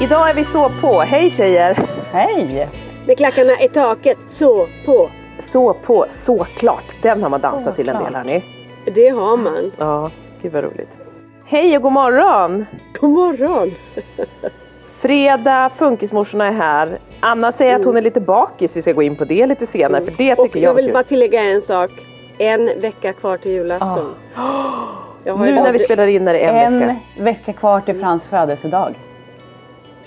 Idag är vi så på. Hej tjejer! Hej! Med klackarna i taket, så på. Så på, såklart. Den har man dansat till en del hörni. Det har man. Ja, gud vad roligt. Hej och god morgon! God morgon! Fredag, funkismorsorna är här. Anna säger att hon är lite bakis, vi ska gå in på det lite senare för det tycker Och jag jag vill kul. bara tillägga en sak. En vecka kvar till julafton. Jag har ju Nu när vi spelar in är det en, En vecka. vecka kvar till Frans födelsedag.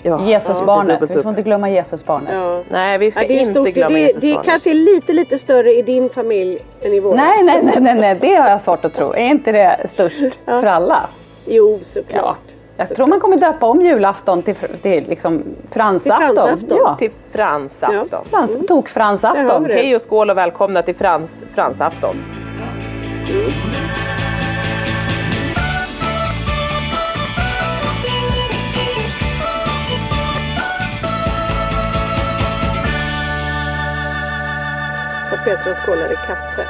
Ja, Jesusbarnet. dubbelt Vi får inte glömma Jesusbarnet. Ja. Nej, vi ska Ja, det är inte stort. glömma Det, det Jesusbarnet. kanske är lite, lite större i din familj än i vår. Nej, nej, nej, nej, nej, det har jag svårt att tro. Är inte det störst för alla? Jo, såklart. Jag tror man kommer döpa om julafton till, till liksom fransafton. Till fransafton. Ja, Till fransafton. frans, Där tok-fransafton. det. Hej och skål och välkomna till frans, fransafton. Så Petra skålar i kaffe.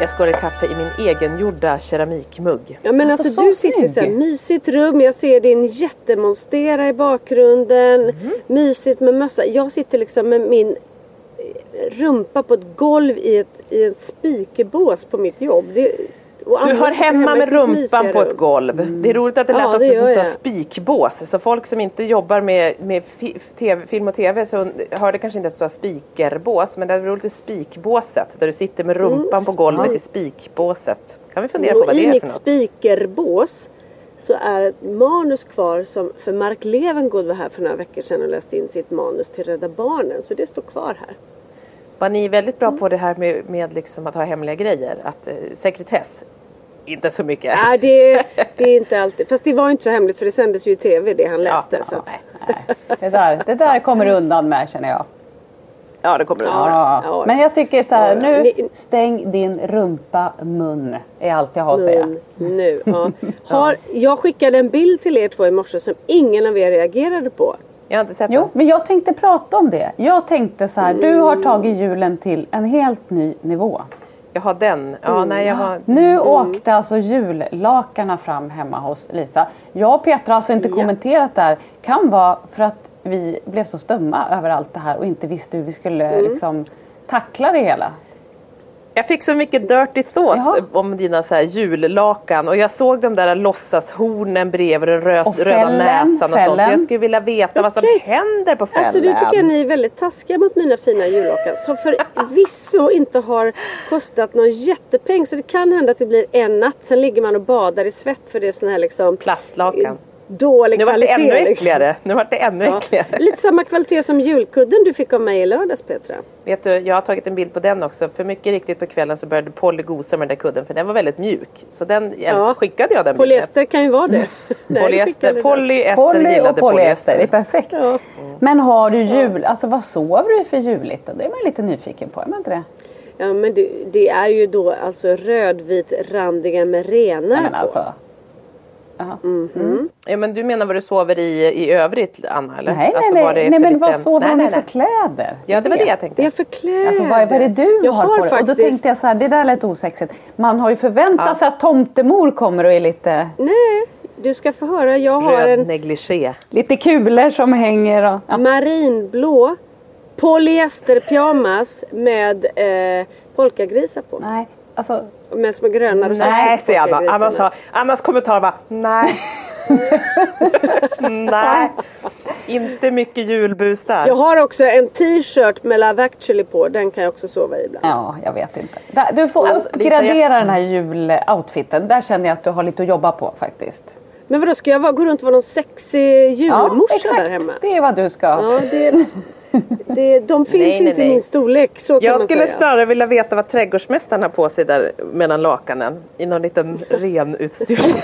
Jag skålar kaffe i min egengjorda keramikmugg. Ja men alltså, Alltså, du sitter i snygg. mysigt rum. Jag ser din jättemonstera i bakgrunden. Mhm. Mysigt med mössa. Jag sitter liksom med min eh, rumpa på ett golv i ett i en spikerbås på mitt jobb. Det, Du sitter hemma i med rumpan på ett golv. Det är roligt att det lät Ja, också som jag. spikbås. Så folk som inte jobbar med, med TV, film och TV så hörde kanske inte att det spikerbås. Men det är roligt i spikbåset. Där du sitter med rumpan på golvet i spikbåset. Kan vi fundera på vad det i är för mitt något? spikerbås så är ett manus kvar som, för Mark Levengood var här för några veckor sedan och läste in sitt manus till Rädda Barnen. Så det står kvar här. Var ni väldigt bra på det här med, med liksom att ha hemliga grejer? Att, eh, sekretess? Inte så mycket. Nej, det, det är inte alltid. Fast det var ju inte så hemligt för det sändes ju i TV det han läste. Ja, så att, Nej, det där, det där kommer undan med känner jag. Ja, det kommer du Ja. ja. Ja. Men jag tycker så här, Ja, nu ni- stäng din rumpa mun. Är allt jag har att säga. Mm, nu, ja. Har, jag skickade en bild till er två i morse som ingen av er reagerade på. Jag har inte sett Jo, den. men jag tänkte prata om det. Jag tänkte så här, du har tagit julen till en helt ny nivå. Jag har den. Ja, nej, jag har... Nu åkte alltså jullakarna fram hemma hos Lisa. Jag och Petra har alltså inte kommenterat det här. Kan vara för att vi blev så stumma över allt det här och inte visste hur vi skulle liksom tackla det hela. Jag fick så mycket dirty thoughts Jaha. om dina så här jullakan och jag såg de där låtsashornen bredvid den rö- Och röda fällen, näsan och sånt. fällen. Jag skulle vilja veta vad som händer på fällen. Alltså du tycker jag ni är väldigt taskiga mot mina fina jullakan. Som förvisso inte har kostat någon jättepeng. Så det kan hända att det blir en natt. Sen ligger man och badar i svett för det är sån här liksom... Plastlakan. Dålig Nu vart det kvalitet. ännu liksom. äckligare. Nu vart det ännu Ja. äckligare. Lite samma kvalitet som julkudden du fick av mig i lördags Petra. Vet du, jag har tagit en bild på den också. För mycket riktigt på kvällen så började Polly gosa med den där kudden för den var väldigt mjuk. Så den Ja. skickade jag den bilden. Polyester kan ju vara det. Nej, Polyester, polyester Polly och gillade polyester, det är perfekt. Ja. Men har du jul, alltså vad sover du för juligt då? Det är man lite nyfiken på, är man inte det? Ja men det, det är ju då alltså rödvit randiga med renar Nej men på. alltså. Jaha. Mm. Ja, men du menar vad du sover i i övrigt Anna? Eller? Nej, Alltså, nej, nej, nej men vad sover Nej, hon i för kläder? Ja det var det jag tänkte. För kläder. Alltså vad är, vad är det du jag har, har på dig? Och då tänkte jag så här, det där lät osexigt. Man har ju förväntat sig att tomtemor kommer och är lite, Nej, du ska få höra. Jag har Röd en negligé. lite kulor som hänger och... Ja. marinblå polyesterpyjamas med eh, polkagrisar på. Nej, alltså små gröna rosetter Nej säger Anna. Anna sa, Annas kommentar var nej. nej. Inte mycket julbus där. Jag har också en t-shirt med Love actually på. Den kan jag också sova i ibland. Ja, jag vet inte. Du får Alltså, uppgradera jag- den här juloutfiten. Där känner jag att du har lite att jobba på faktiskt. Men vadå, ska jag gå runt och vara någon sexig julmorsa exakt. där hemma? Det är vad du ska. Ja, det, det, de finns Nej, nej, inte i nej. min storlek. Så kan Jag man skulle säga. snarare vilja veta vad trädgårdsmästaren har på sig där mellan lakanen. I någon liten ren utstyrsel.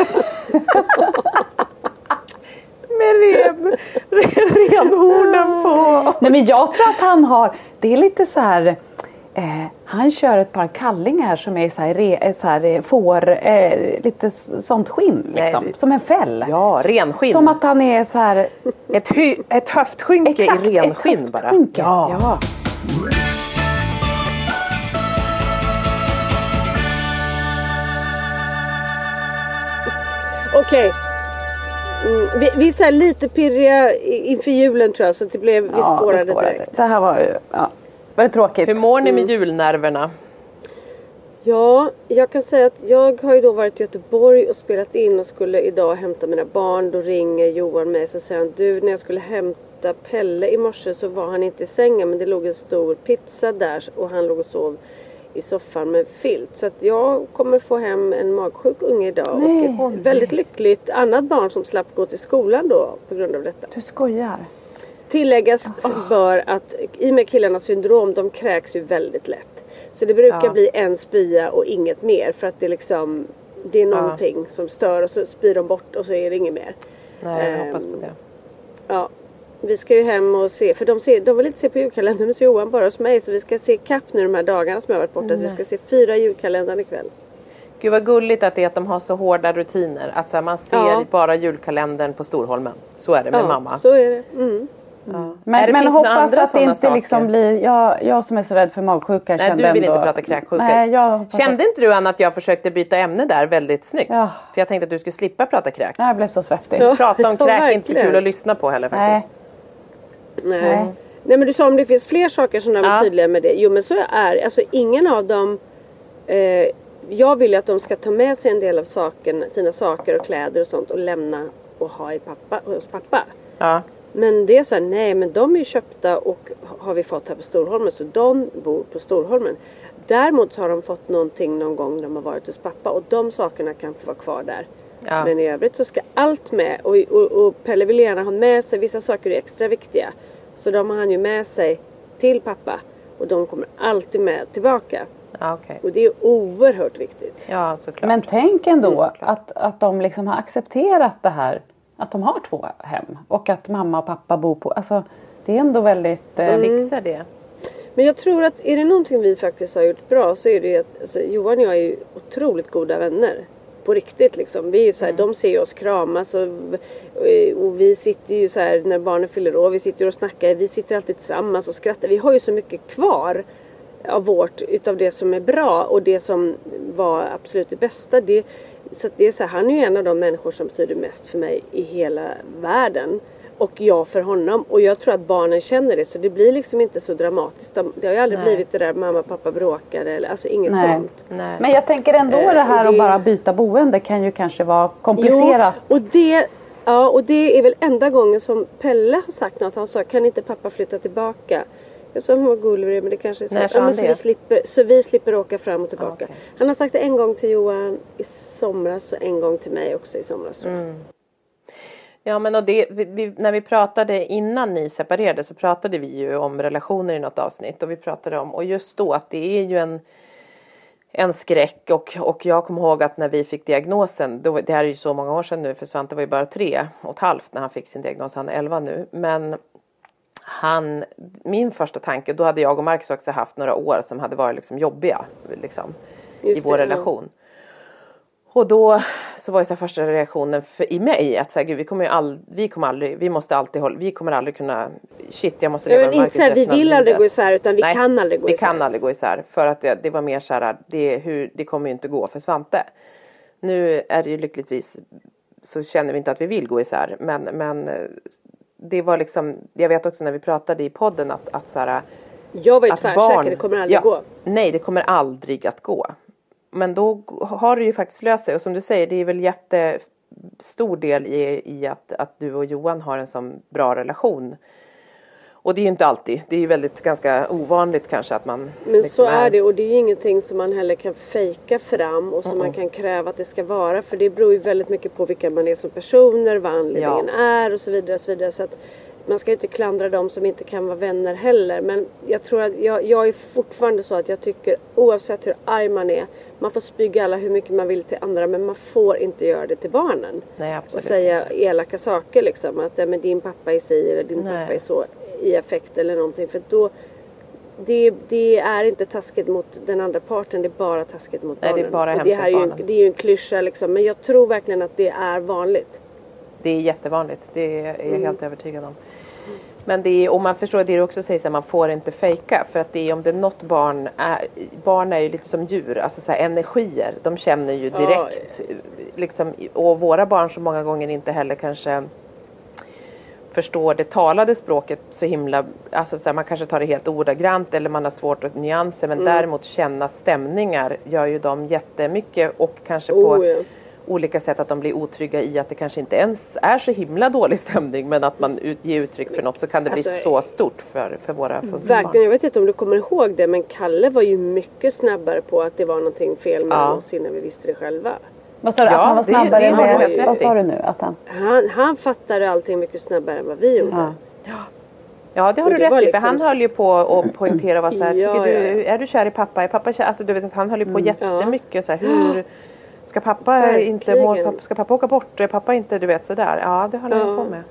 Med ren, ren, renhornen på. Nej men jag tror att han har, det är lite så här Eh, han kör ett par kallingar som är så här, re, eh, så här eh, får, eh, lite sånt skinn liksom. Nej, det- som en fäll. Ja, renskinn. Som att han är så här, Ett, hy, ett höftskynke exakt, i renskinn bara. höftskynke. Ja. ja. Okej. Mm, vi, vi är så här lite pirriga i- inför julen tror jag så det blev, vi Ja, det spårade spårade. direkt. Så här var ju, ja. Var det tråkigt? Hur mår ni med Mm. julnerverna? Ja, jag kan säga att jag har ju då varit i Göteborg och spelat in och skulle idag hämta mina barn. Då ringer Johan mig så säger han du när jag skulle hämta Pelle i morse så var han inte i sängen men det låg en stor pizza där och han låg och sov i soffan med filt. Så att jag kommer få hem en magsjuk unge idag Nej. och ett väldigt lyckligt annat barn som slapp gå till skolan då på grund av detta. Du skojar. Tilläggas bör att i och med killarnas syndrom, de kräks ju väldigt lätt. Så det brukar Ja. bli en spya och inget mer för att det liksom det är någonting som stör och så spyr de bort och så är det inget mer. Nej, jag Ehm, hoppas på det. Ja. Vi ska ju hem och se, för de, ser, de vill inte se på julkalendern hos Johan, bara hos mig. Så vi ska se kapp nu de här dagarna som jag har varit borta. Så vi ska se fyra julkalendern ikväll. Gud vad gulligt att det är att de har så hårda rutiner. Att så här, man ser Ja. bara julkalendern på Storholmen. Så är det med ja, mamma. så är det. Mm. Nej, Men, det men några hoppas att det inte liksom blir, jag, jag som är så rädd för magsjuka Nej, kände du vill ändå, inte prata kräksjuka. Nej, jag Kände inte du Anna att jag försökte byta ämne där väldigt snyggt? Ja. För jag tänkte att du skulle slippa prata kräk. att, jag blev så svettig. Ja. Prata om Ja, kräk är inte så kul att lyssna på heller faktiskt. Nej. Nej. Nej. Nej. men du sa om det finns fler saker som de är Ja. tydliga med det. Jo men så är. Alltså ingen av dem eh, Jag vill ju att de ska ta med sig en del av saken, sina saker och kläder och sånt och lämna och ha i pappa, hos pappa. Ja. Men det är så här, nej men de är ju köpta och har vi fått här på Storholmen så de bor på Storholmen. Däremot så har de fått någonting någon gång när de har varit hos pappa och de sakerna kan få vara kvar där. Ja. Men i övrigt så ska allt med och, och, och Pelle vill gärna ha med sig, vissa saker är extra viktiga. Så de har han ju med sig till pappa och de kommer alltid med tillbaka. Okej. Och det är oerhört viktigt. Ja, såklart. Men tänk ändå Mm, såklart. att, att de liksom har accepterat det här. Att de har två hem. Och att mamma och pappa bor på... Alltså, det är ändå väldigt... Eh, Fixar det. Men jag tror att är det någonting vi faktiskt har gjort bra så är det ju att alltså, Johan och jag är ju otroligt goda vänner. På riktigt liksom. Vi är så här, De ser oss kramas och, och vi sitter ju så här när barnen fyller år. Vi sitter och snackar. Vi sitter alltid tillsammans och skrattar. Vi har ju så mycket kvar av vårt, utav det som är bra och det som var absolut det bästa. Det, så att det är så här, han är ju en av de människor som betyder mest för mig i hela världen. Och jag för honom. Och jag tror att barnen känner det. Så det blir liksom inte så dramatiskt. De, det har ju aldrig Nej. blivit det där mamma och pappa bråkade. Eller, alltså inget Nej. sånt. Nej. Men jag tänker ändå Eh, det här och att det- bara byta boende kan ju kanske vara komplicerat. Jo, och det, ja, och det är väl enda gången som Pelle har sagt något. Han sa, kan inte pappa flytta tillbaka? Jag sa, gullig du är, men det kanske är När svårt. Ja, men så, vi slipper, så vi slipper åka fram och tillbaka. Okej. Han har sagt det en gång till Johan i somras och en gång till mig också i somras. Tror jag. Mm. Ja men och det, vi, vi, när vi pratade innan ni separerade så pratade vi ju om relationer i något avsnitt och vi pratade om och just då att det är ju en en skräck och, och jag kommer ihåg att när vi fick diagnosen, då, det här är ju så många år sedan nu för Svante var ju bara tre och ett halvt när han fick sin diagnos, han är elva nu. Men han, min första tanke, då hade jag och Marcus också haft några år som hade varit liksom jobbiga liksom, i vår det, relation. Ja. Och då så var ju så första reaktionen för, i mig att så här, gud, vi kommer ju all, vi kommer aldrig, vi måste alltid hålla, vi kommer aldrig kunna, shit jag måste leva med Marcus inte så här, Vi vill aldrig gå isär utan vi Nej, kan aldrig gå vi isär. Vi kan aldrig gå isär för att det, det var mer så här, det, hur, det kommer ju inte gå för Svante. Nu är det ju lyckligtvis så känner vi inte att vi vill gå isär men, men det var liksom, jag vet också när vi pratade i podden att, att så här, Jag var ju tvärsäker, det kommer aldrig ja, gå. Nej, det kommer aldrig att gå. Men då har det ju faktiskt löst sig och som du säger, det är väl jättestor del i, i att, att du och Johan har en sån bra relation. Och det är inte alltid, det är väldigt ganska ovanligt kanske att man Men liksom så är det och det är ingenting som man heller kan fejka fram och som mm man kan kräva att det ska vara för det beror ju väldigt mycket på vilka man är som personer, vad anledningen ja. är och så vidare. Och så vidare. Så att man ska ju inte klandra dem som inte kan vara vänner heller. Men jag tror att jag, jag är fortfarande så att jag tycker oavsett hur arg man är. Man får spy alla hur mycket man vill till andra men man får inte göra det till barnen. Nej, och säga elaka saker liksom. Att ja, men din pappa är si eller din Nej. pappa är så i affekt eller någonting. För då det, det, är inte taskigt mot den andra parten, det är bara taskigt mot Nej, barnen. Det är, bara och det, här är ju, det är ju en klyscha liksom, men jag tror verkligen att det är vanligt. Det är jättevanligt, det är jag mm. helt övertygad om. Men det är, och man förstår det du också säger, att man får inte fejka. För att det är om det är något barn, är, barn är ju lite som djur, alltså så här, energier, de känner ju direkt. Ja. Liksom, och våra barn som många gånger inte heller kanske förstår det talade språket så himla, alltså så här, man kanske tar det helt ordagrant eller man har svårt att nyanser men mm. däremot känna stämningar gör ju dem jättemycket och kanske på oh, ja olika sätt att de blir otrygga i att det kanske inte ens är så himla dålig stämning men att man ut, ger uttryck för något så kan det alltså, bli så stort för, för våra funktionsbarn. Verkligen, jag vet inte om du kommer ihåg det men Kalle var ju mycket snabbare på att det var någonting fel med ja. oss innan vi visste det själva. Vad sa du? Ja, att han var snabbare det, det med... Vad sa du nu? Att han... han... Han fattade allting mycket snabbare än vad vi gjorde. Ja. Ja det har du rätt i liksom... för han höll ju på att poängtera vad så här, ja, du, är du kär i pappa? Är pappa kär? Alltså du vet han höll ju på mm. jättemycket så här, hur Ska pappa inte må, pappa, ska pappa åka bort? Är pappa inte, du vet sådär. Ja, det håller ja. jag på med.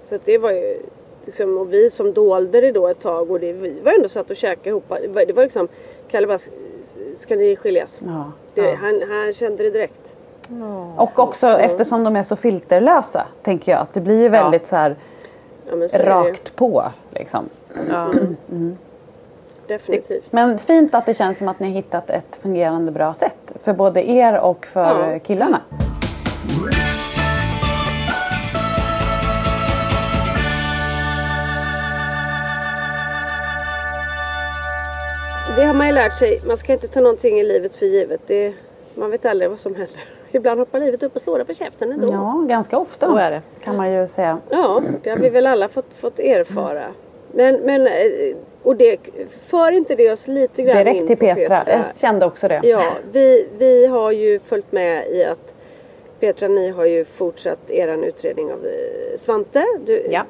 Så det var ju liksom, och vi som dolde det då ett tag och det, vi var ändå satt och käkade ihop. Det var liksom, Kalle bara, ska ni skiljas? Ja. Det, ja. Han, han kände det direkt. Ja. Och också eftersom de är så filterlösa tänker jag att det blir ju väldigt så här rakt på liksom. Mm definitivt. Men fint att det känns som att ni har hittat ett fungerande bra sätt för både er och för ja. killarna. Det har man ju lärt sig. Man ska inte ta någonting i livet för givet. Det, man vet aldrig vad som händer. Ibland hoppar livet upp och slår på käften ändå. Ja, ganska ofta Så är det. kan man ju säga. Ja, det har vi väl alla fått, fått erfara. Men, men eh, och det, för inte det oss lite grann Direkt in till Petra. Petra. Jag kände också det. Ja, vi, vi har ju följt med i att Petra, ni har ju fortsatt er utredning av eh, Svante. Du, ja.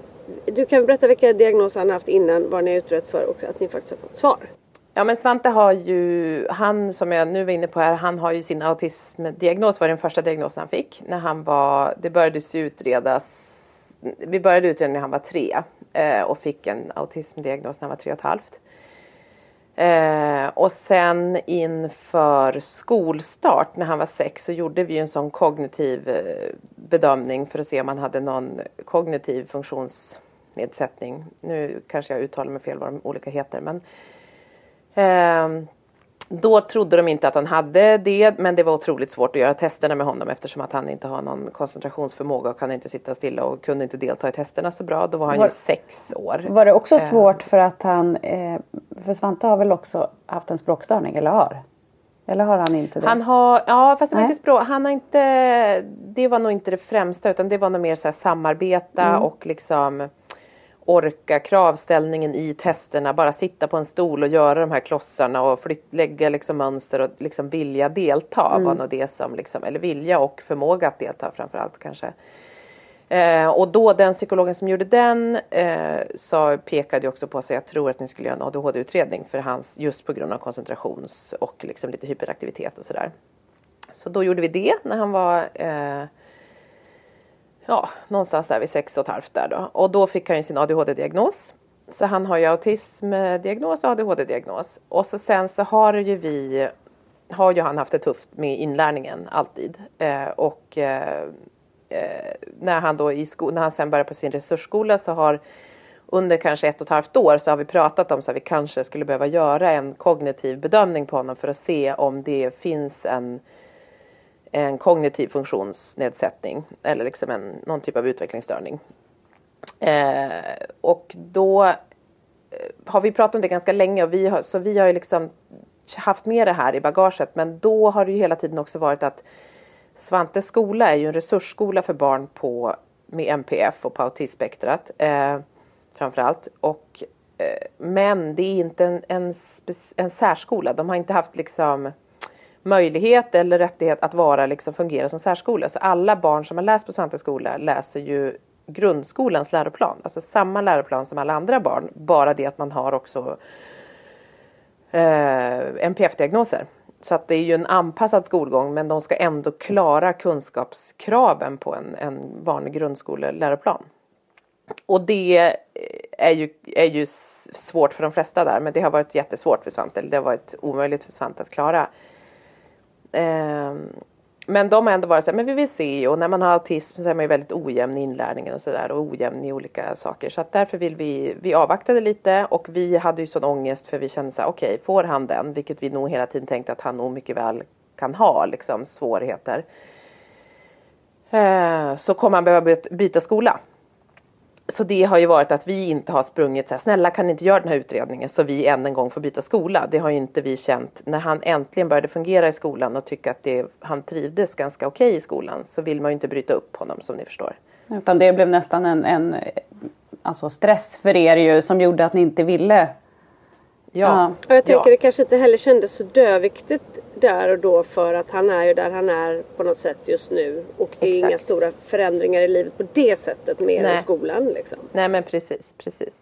du kan berätta vilka diagnoser han har haft innan, vad ni har utrett för och att ni faktiskt har fått svar. Ja men Svante har ju, han som jag nu var inne på här, han har ju sin autismdiagnos var den första diagnosen han fick. När han var, det började utredas, vi började utreda när han var tre eh, och fick en autismdiagnos när han var tre och ett halvt. Eh, och sen inför skolstart när han var sex så gjorde vi en sån kognitiv eh, bedömning för att se om han hade någon kognitiv funktionsnedsättning. Nu kanske jag uttalar mig fel vad de olika heter men då trodde de inte att han hade det men det var otroligt svårt att göra testerna med honom eftersom att han inte har någon koncentrationsförmåga och kan inte sitta stilla och kunde inte delta i testerna så bra. Då var han var, ju sex år. Var det också eh. svårt för att han, eh, för Svante har väl också haft en språkstörning eller har? Eller har han inte det? Han har, ja fast inte språk, han har inte, det var nog inte det främsta utan det var nog mer så samarbeta mm. och liksom orka kravställningen i testerna, bara sitta på en stol och göra de här klossarna och flytt, lägga liksom mönster och liksom vilja delta mm. var nog det som liksom, eller vilja och förmåga att delta framförallt kanske. Eh, och då den psykologen som gjorde den eh, sa, pekade också på sig, jag tror att ni skulle göra en ADHD-utredning för hans, just på grund av koncentrations och liksom lite hyperaktivitet och sådär. Så då gjorde vi det när han var eh, ja, någonstans där vid sex och ett halvt där då. Och då fick han ju sin ADHD-diagnos. Så han har ju autismdiagnos och ADHD-diagnos. Och så sen så har ju vi, har ju han haft det tufft med inlärningen alltid. Eh, och eh, eh, när han då i sko- när han sen började på sin resursskola så har under kanske ett och ett halvt år så har vi pratat om så att vi kanske skulle behöva göra en kognitiv bedömning på honom för att se om det finns en, en kognitiv funktionsnedsättning eller liksom en, någon typ av utvecklingsstörning. Eh, och då eh, har vi pratat om det ganska länge och vi har, så vi har ju liksom haft med det här i bagaget men då har det ju hela tiden också varit att Svantes skola är ju en resursskola för barn på, med MPF och på autismspektrat eh, framförallt. Och, eh, men det är inte en, en, en särskola. De har inte haft liksom möjlighet eller rättighet att vara, liksom, fungera som särskola. Så alla barn som har läst på Svantes skola läser ju grundskolans läroplan. Alltså samma läroplan som alla andra barn. Bara det att man har också eh, NPF-diagnoser. Så att det är ju en anpassad skolgång men de ska ändå klara kunskapskraven på en, en vanlig grundskoleläroplan. Och det är ju, är ju svårt för de flesta där men det har varit jättesvårt för Svante. Det har varit omöjligt för Svante att klara. Eh, men de har ändå varit så här, men vi vill se och när man har autism så är man ju väldigt ojämn i inlärningen och sådär och ojämn i olika saker. Så att därför vill vi, vi avvaktade lite och vi hade ju sån ångest för vi kände så här, okej, okay, får han den, vilket vi nog hela tiden tänkte att han nog mycket väl kan ha, liksom svårigheter. Eh, så kommer han behöva byta skola så det har ju varit att vi inte har sprungit så här, snälla kan ni inte göra den här utredningen så vi än en gång får byta skola. Det har ju inte vi känt. När han äntligen började fungera i skolan och tycka att det, han trivdes ganska okej okay i skolan så vill man ju inte bryta upp honom som ni förstår. Utan det blev nästan en, en alltså stress för er ju som gjorde att ni inte ville Ja. Och jag tänker ja. det kanske inte heller kändes så döviktigt där och då för att han är ju där han är på något sätt just nu. Och det är Exakt. inga stora förändringar i livet på det sättet mer Nej. än skolan. Liksom. Nej men precis, precis.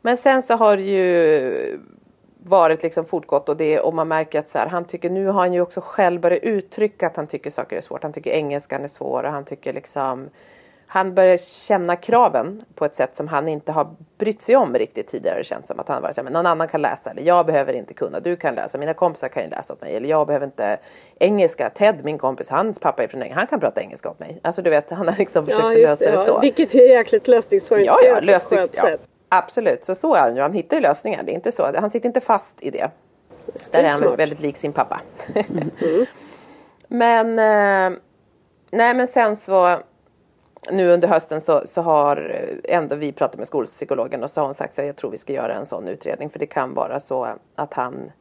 Men sen så har det ju varit liksom fortgått och, det, och man märker att så här, han tycker, nu har han ju också själv börjat uttrycka att han tycker saker är svårt. Han tycker engelskan är svår och han tycker liksom han börjar känna kraven på ett sätt som han inte har brytt sig om riktigt tidigare. Det känns som att han var så men någon annan kan läsa eller jag behöver inte kunna, du kan läsa, mina kompisar kan ju läsa åt mig eller jag behöver inte engelska. Ted, min kompis, hans pappa är från England, han kan prata engelska åt mig. Alltså du vet, han har liksom försökt ja, lösa det, ja. så. Vilket är jäkligt lösningsorienterat ja, ja, lösning, ja. Absolut, så så är han ju. Han hittar ju lösningar. Det är inte så. Han sitter inte fast i det. Där är han väldigt lik sin pappa. mm. men, eh, nej men sen så nu under hösten så, så har eh, ändå vi pratat med skolpsykologen och så har hon sagt att jag tror vi ska göra en sån utredning för det kan vara så att han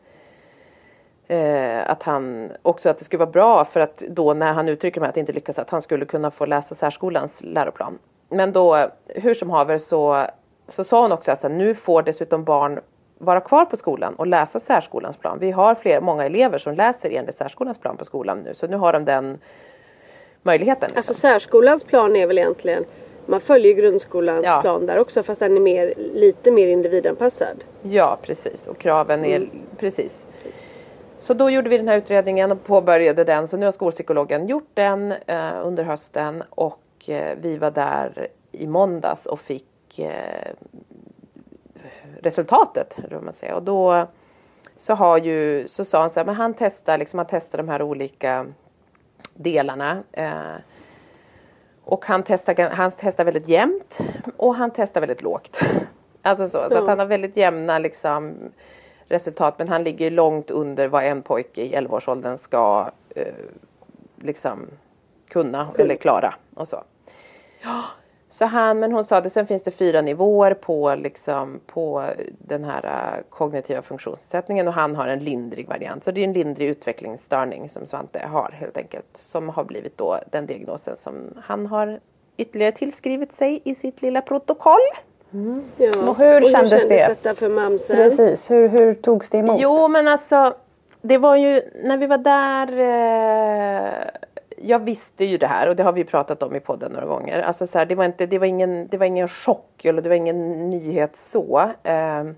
eh, att han också att det skulle vara bra för att då när han uttrycker mig att det inte lyckas att han skulle kunna få läsa särskolans läroplan. Men då eh, hur som haver så, så sa hon också att nu får dessutom barn vara kvar på skolan och läsa särskolans plan. Vi har fler, många elever som läser enligt särskolans plan på skolan nu så nu har de den möjligheten. Liksom. Alltså särskolans plan är väl egentligen man följer grundskolans ja. plan där också fast den är mer, lite mer individanpassad. Ja precis och kraven är mm. precis. Så då gjorde vi den här utredningen och påbörjade den. Så nu har skolpsykologen gjort den eh, under hösten och eh, vi var där i måndags och fick eh, resultatet. Man säga. Och då så har ju, så sa han så här, men han testar liksom, han testar de här olika delarna. Eh, och han testar, han testar väldigt jämnt och han testar väldigt lågt. Alltså så, så att han har väldigt jämna liksom, resultat men han ligger långt under vad en pojke i 11-årsåldern ska eh, liksom kunna eller klara och så. Så han, men hon sa det, sen finns det fyra nivåer på, liksom, på den här uh, kognitiva funktionsnedsättningen och han har en lindrig variant. Så det är en lindrig utvecklingsstörning som Svante har helt enkelt. Som har blivit då den diagnosen som han har ytterligare tillskrivit sig i sitt lilla protokoll. Mm. Ja. Och hur, och kändes, hur kändes det? detta för mamsen? Precis, hur, hur togs det emot? Jo men alltså det var ju när vi var där eh, jag visste ju det här och det har vi pratat om i podden några gånger. Alltså så här, det, var inte, det, var ingen, det var ingen chock eller det var ingen nyhet så. Ehm,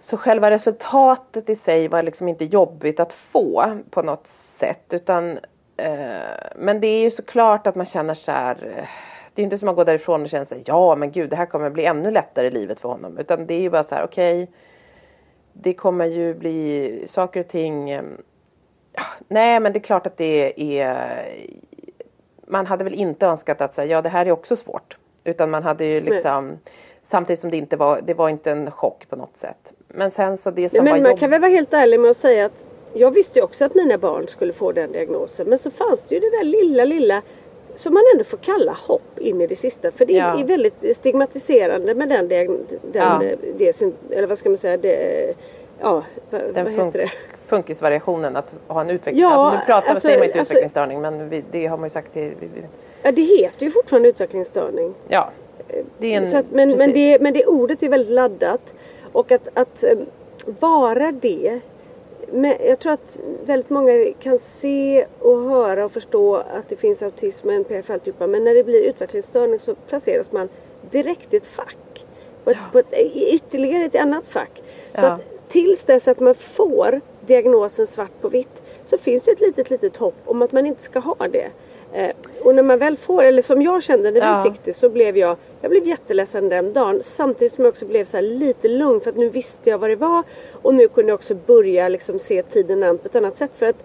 så själva resultatet i sig var liksom inte jobbigt att få på något sätt. Utan, eh, men det är ju såklart att man känner så här. Eh, det är inte som att gå därifrån och känna sig ja men gud det här kommer bli ännu lättare i livet för honom. Utan det är ju bara så här okej. Okay, det kommer ju bli saker och ting. Ehm, Eh, nej men det är klart att det är. Man hade väl inte önskat att säga ja det här är också svårt. Utan man hade ju liksom. Nej. Samtidigt som det inte var, det var inte en chock på något sätt. Men sen så det som men var man jobb... kan väl vara helt ärlig med att säga att jag visste ju också att mina barn skulle få den diagnosen. Men så fanns det ju det där lilla, lilla som man ändå får kalla hopp in i det sista. För det ja. är väldigt stigmatiserande med den, den ja. det, eller vad ska man säga, det, ja, den vad heter det? Funkisvariationen, att ha en utveckling. Ja, alltså, nu pratar, alltså, säger man inte alltså, utvecklingsstörning men vi, det har man ju sagt till... Ja det heter ju fortfarande utvecklingsstörning. Ja. Det är en, att, men, men, det, men det ordet är väldigt laddat. Och att, att eh, vara det. Men jag tror att väldigt många kan se och höra och förstå att det finns autism och NPF-alltihopa. Men när det blir utvecklingsstörning så placeras man direkt i ett fack. På ett, ja. på ett, ytterligare ett annat fack. Så ja. att tills dess att man får diagnosen svart på vitt så finns det ett litet, litet hopp om att man inte ska ha det. Eh, och när man väl får, eller som jag kände när ja. vi fick det så blev jag jag blev jätteledsen den dagen samtidigt som jag också blev så lite lugn för att nu visste jag vad det var och nu kunde jag också börja liksom se tiden an på ett annat sätt för att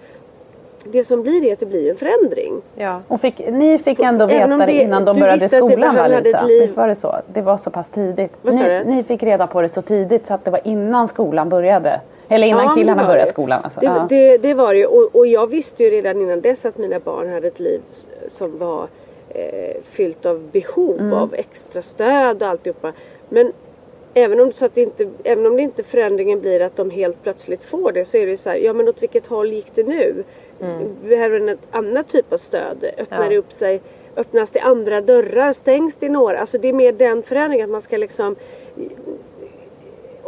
det som blir är att det blir en förändring. Ja. Och fick, ni fick ändå veta det, det innan de började skolan va Lisa? Visst var det så? Det var så pass tidigt. Ni, ni, fick reda på det så tidigt så att det var innan skolan började. Eller innan ja, killarna började skolan. Alltså. Det, ja. det, det, var det och, och jag visste ju redan innan dess att mina barn hade ett liv som var eh, fyllt av behov mm. av extra stöd och alltihopa. Men även om, så att det inte, även om det inte förändringen blir att de helt plötsligt får det så är det så här, ja men åt vilket håll gick det nu? Mm. Behöver en annan typ av stöd? Öppnar ja. det upp sig? Öppnas det andra dörrar? Stängs det några? Alltså det är mer den förändringen att man ska liksom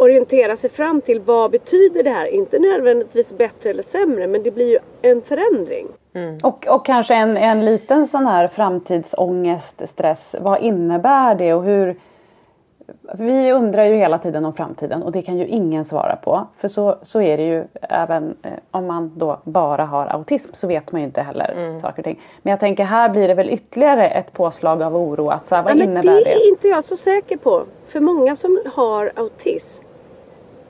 orientera sig fram till vad betyder det här? Inte nödvändigtvis bättre eller sämre men det blir ju en förändring. Mm. Och, och kanske en, en liten sån här framtidsångest, stress. Vad innebär det och hur vi undrar ju hela tiden om framtiden och det kan ju ingen svara på. För så, så är det ju även eh, om man då bara har autism så vet man ju inte heller mm. saker och ting. Men jag tänker här blir det väl ytterligare ett påslag av oro. Att, så här, vad ja, innebär det? Det är inte jag så säker på. För många som har autism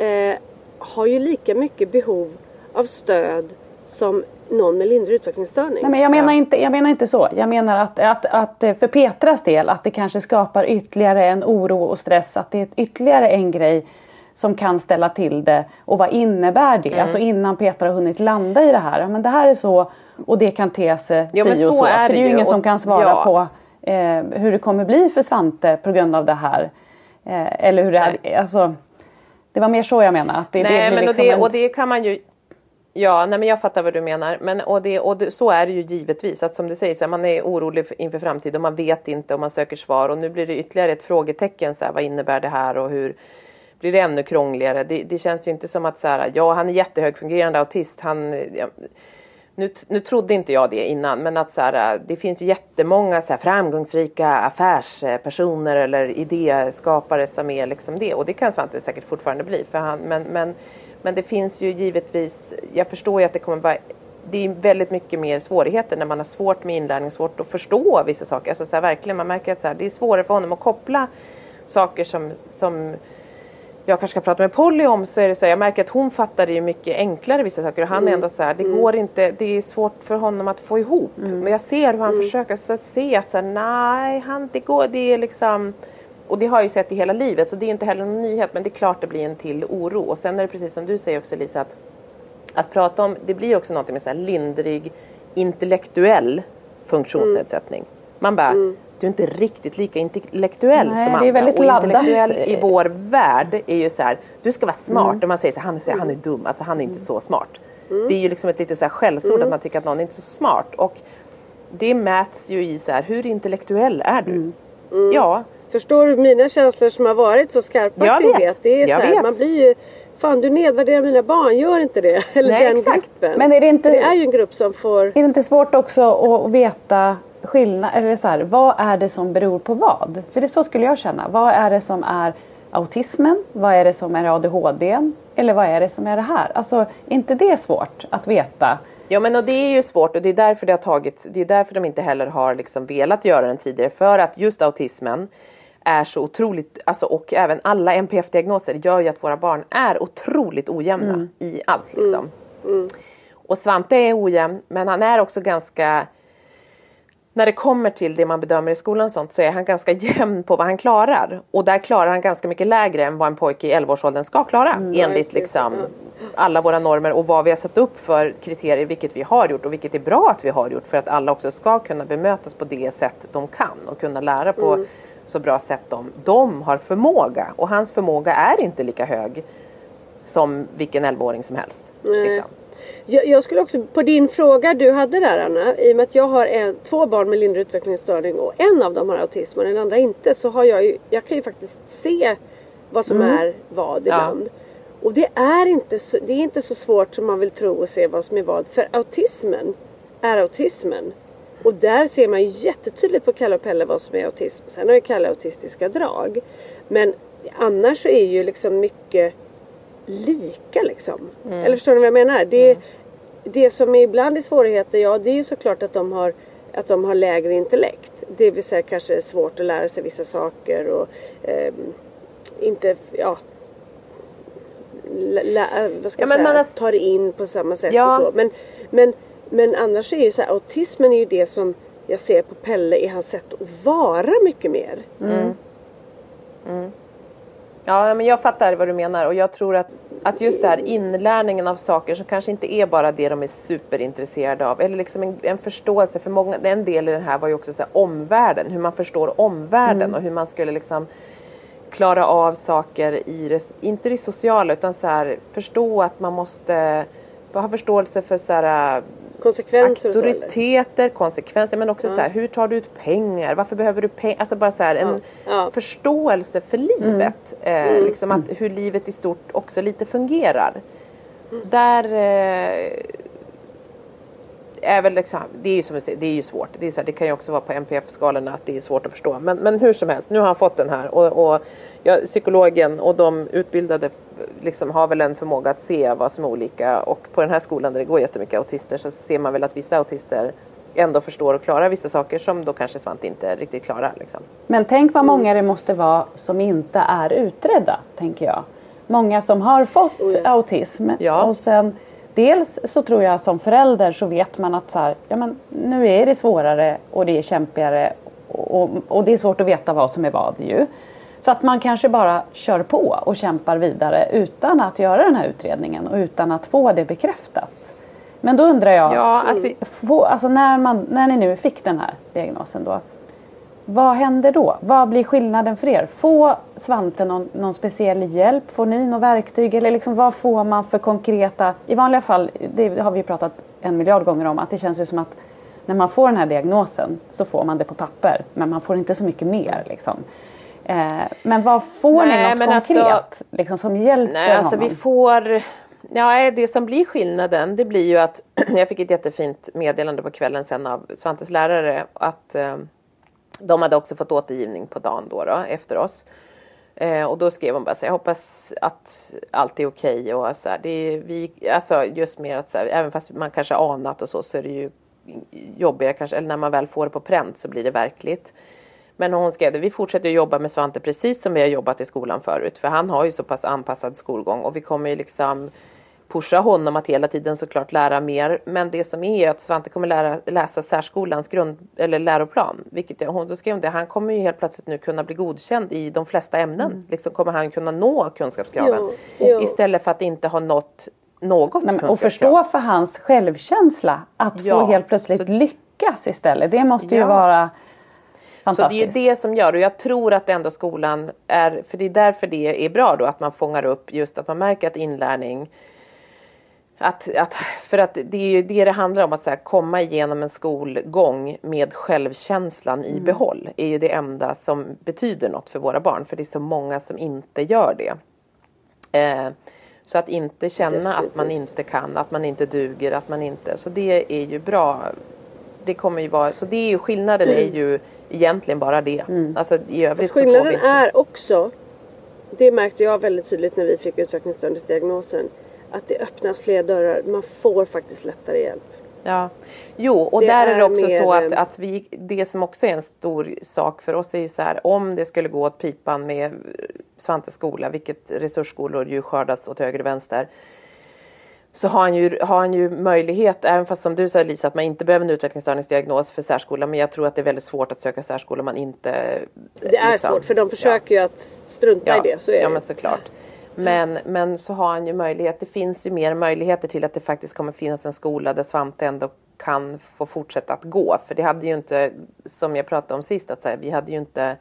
eh, har ju lika mycket behov av stöd som någon med lindrig utvecklingsstörning. Nej, men jag, menar inte, jag menar inte så. Jag menar att, att, att för Petras del att det kanske skapar ytterligare en oro och stress. Att det är ytterligare en grej som kan ställa till det. Och vad innebär det? Mm. Alltså innan Petra har hunnit landa i det här. Men det här är så och det kan te sig ja, si och så. så. För det är ju ingen som kan svara ja. på eh, hur det kommer bli för Svante på grund av det här. Eh, eller hur det är. Alltså, det var mer så jag menar. Att det, Nej, det men liksom och, det, en... och det kan man ju Ja, nej men jag fattar vad du menar. Men, och det, och det, så är det ju givetvis. Att som du säger, så här, man är orolig inför framtiden och man vet inte och man söker svar. Och nu blir det ytterligare ett frågetecken. Så här, vad innebär det här och hur blir det ännu krångligare? Det, det känns ju inte som att så här, ja han är jättehögfungerande autist. Han, ja, nu, nu trodde inte jag det innan, men att så här, äh, det finns jättemånga så här, framgångsrika affärspersoner eller idéskapare som är liksom det. Och det kan Svante säkert fortfarande bli. För han, men, men men det finns ju givetvis, jag förstår ju att det kommer vara det är väldigt mycket mer svårigheter när man har svårt med inlärning, svårt att förstå vissa saker. Alltså så här, verkligen, man märker att så här, det är svårare för honom att koppla saker som, som jag kanske ska prata med Polly om så är det så här, jag märker att hon fattar det ju mycket enklare vissa saker och han mm. är ändå så här, det mm. går inte, det är svårt för honom att få ihop. Mm. Men jag ser hur han mm. försöker, så se att så här, nej, han, det går, det är liksom och det har jag ju sett i hela livet så det är inte heller någon nyhet men det är klart det blir en till oro. Och sen är det precis som du säger också Lisa att, att prata om, det blir också något med så här lindrig intellektuell funktionsnedsättning. Mm. Man bara, mm. Du är inte riktigt lika intellektuell Nej, som andra. Det är väldigt och laddat. intellektuell i vår värld är ju så här, du ska vara smart. Mm. Och man säger så här, han, är, han är dum, alltså han är inte så smart. Mm. Det är ju liksom ett litet så här skällsord att mm. man tycker att någon är inte så smart. Och det mäts ju i så här, hur intellektuell är du? Mm. Ja, Förstår du mina känslor som har varit så skarpa jag kring vet. det? det är jag så här, vet. Man blir ju fan du nedvärderar mina barn, gör inte det. Eller Nej, den exakt. gruppen. Men är det inte- För det är ju en grupp som får... Är det inte svårt också att veta skillnad, eller så här, vad är det som beror på vad? För det så skulle jag känna. Vad är det som är autismen? Vad är det som är ADHD? Eller vad är det som är det här? Alltså, är inte det svårt att veta? Ja men och det är ju svårt och det är därför det har tagit, det är därför de inte heller har liksom velat göra den tidigare. För att just autismen är så otroligt, alltså, och även alla NPF-diagnoser gör ju att våra barn är otroligt ojämna i allt liksom. Och Svante är ojämn men han är också ganska när det kommer till det man bedömer i skolan och sånt så är han ganska jämn på vad han klarar. Och där klarar han ganska mycket lägre än vad en pojke i 11-årsåldern ska klara. enligt just det, liksom ja. alla våra normer och vad vi har satt upp för kriterier, vilket vi har gjort och vilket är bra att vi har gjort för att alla också ska kunna bemötas på det sätt de kan och kunna lära på Mm. så bra sätt de, de har förmåga. Och hans förmåga är inte lika hög som vilken 11-åring som helst. Liksom. Jag, jag skulle också, på din fråga du hade där Anna, i och med att jag har en, två barn med lindrig utvecklingsstörning och en av dem har autism och den andra inte. Så har jag ju, jag kan ju faktiskt se vad som är vad ibland. Och det är, inte så, det är inte så svårt som man vill tro att se vad som är vad. För autismen är autismen. Och där ser man ju jättetydligt på Kalle och Pelle vad som är autism. Sen har ju Kalle autistiska drag. Men annars så är ju liksom mycket lika liksom. Eller förstår ni vad jag menar? Det, det som är ibland är svårigheter, ja det är ju såklart att de har att de har lägre intellekt. Det vill säga kanske är svårt att lära sig vissa saker och ehm, inte, ja lä, vad ska Ja, jag säga, har- tar in på samma sätt Ja. och så. Men, men, men annars är ju så här, autismen är ju det som jag ser på Pelle i hans sätt att vara mycket mer. Ja, men jag fattar vad du menar och jag tror att, att just det här inlärningen av saker som kanske inte är bara det de är superintresserade av eller liksom en, en förståelse för många, en del i det här var ju också så här, omvärlden, hur man förstår omvärlden och hur man skulle liksom klara av saker i det, inte det sociala utan så här, förstå att man måste ha förståelse för så här, Konsekvenser auktoriteter, konsekvenser men också så här, hur tar du ut pengar? Varför behöver du pengar? Alltså bara så här, en Ja. förståelse för livet. Eh, liksom att hur livet i stort också lite fungerar. Där eh, är väl liksom, det är ju som du säger, det är ju svårt. Det, är så här, det kan ju också vara på NPF-skalorna att det är svårt att förstå. Men, men hur som helst, nu har han fått den här och, och ja, psykologen och de utbildade liksom har väl en förmåga att se vad som är olika och på den här skolan där det går jättemycket autister så ser man väl att vissa autister ändå förstår och klarar vissa saker som då kanske Svante inte riktigt klarar. Liksom. Men tänk vad många det måste vara som inte är utredda, tänker jag. Många som har fått autism. Ja. Och sen, dels så tror jag som förälder så vet man att så här, ja, men nu är det svårare och det är kämpigare och, och, och det är svårt att veta vad som är vad ju. Så att man kanske bara kör på och kämpar vidare utan att göra den här utredningen och utan att få det bekräftat. Men då undrar jag, Ja, alltså- få, alltså när, man, när ni nu fick den här diagnosen då. Vad händer då? Vad blir skillnaden för er? Får Svante någon, någon speciell hjälp? Får ni något verktyg? Eller liksom, vad får man för konkreta... I vanliga fall, det har vi pratat en miljard gånger om, att det känns ju som att när man får den här diagnosen så får man det på papper. Men man får inte så mycket mer. Liksom. Eh, men vad får Nej, ni något men konkret alltså- liksom, som hjälper Nej, alltså honom? vi får... Ja, det som blir skillnaden det blir ju att jag fick ett jättefint meddelande på kvällen sen av Svantes lärare att eh, de hade också fått återgivning på dagen då, då efter oss. Eh, och då skrev hon bara så jag hoppas att allt är okej och så här, det är vi, alltså just mer att så här, även fast man kanske anat och så så är det ju jobbigare kanske, eller när man väl får det på pränt så blir det verkligt. Men hon skrev det, vi fortsätter att jobba med Svante precis som vi har jobbat i skolan förut. För han har ju så pass anpassad skolgång och vi kommer ju liksom pusha honom att hela tiden såklart lära mer. Men det som är att Svante kommer lära, läsa särskolans grund, eller läroplan. Vilket hon, då skrev det, han kommer ju helt plötsligt nu kunna bli godkänd i de flesta ämnen. Liksom kommer han kunna nå kunskapskraven. Jo, jo. Istället för att inte ha nått något Nej, men, och förstå för hans självkänsla att Ja, få helt plötsligt så- lyckas istället. Det måste ju Ja. vara Så det är det som gör och jag tror att ändå skolan är, för det är därför det är bra då att man fångar upp just att man märker att inlärning att, att, för att det är ju det det handlar om, att så här, komma igenom en skolgång med självkänslan i behåll är ju det enda som betyder något för våra barn. För det är så många som inte gör det. Eh, Så att inte känna att man Definitivt. inte kan, att man inte duger, att man inte... Så det är ju bra. Det kommer ju vara... Så det är ju skillnaden är ju egentligen bara det. Alltså i övrigt Fast så får vi skillnaden inte... är också, det märkte jag väldigt tydligt när vi fick utvecklingsstörningsdiagnosen, att det öppnas fler dörrar. Man får faktiskt lättare hjälp. Ja. Jo, och Det där är det också mer, så att, eh, att vi, det som också är en stor sak för oss är ju så här, om det skulle gå åt pipan med Svantes skola, vilket resursskolor ju skördas åt höger och vänster, så har han, ju, har han ju möjlighet, även fast som du sa Lisa, att man inte behöver en utvecklingsstörningsdiagnos för särskola, men jag tror att det är väldigt svårt att söka särskola om man inte... Det är liksom- svårt för de försöker ju att strunta i det. Så är ja, det. men såklart. Men, men så har han ju möjlighet, det finns ju mer möjligheter till att det faktiskt kommer finnas en skola där Svante ändå kan få fortsätta att gå. För det hade ju inte, som jag pratade om sist, att så här, vi hade ju inte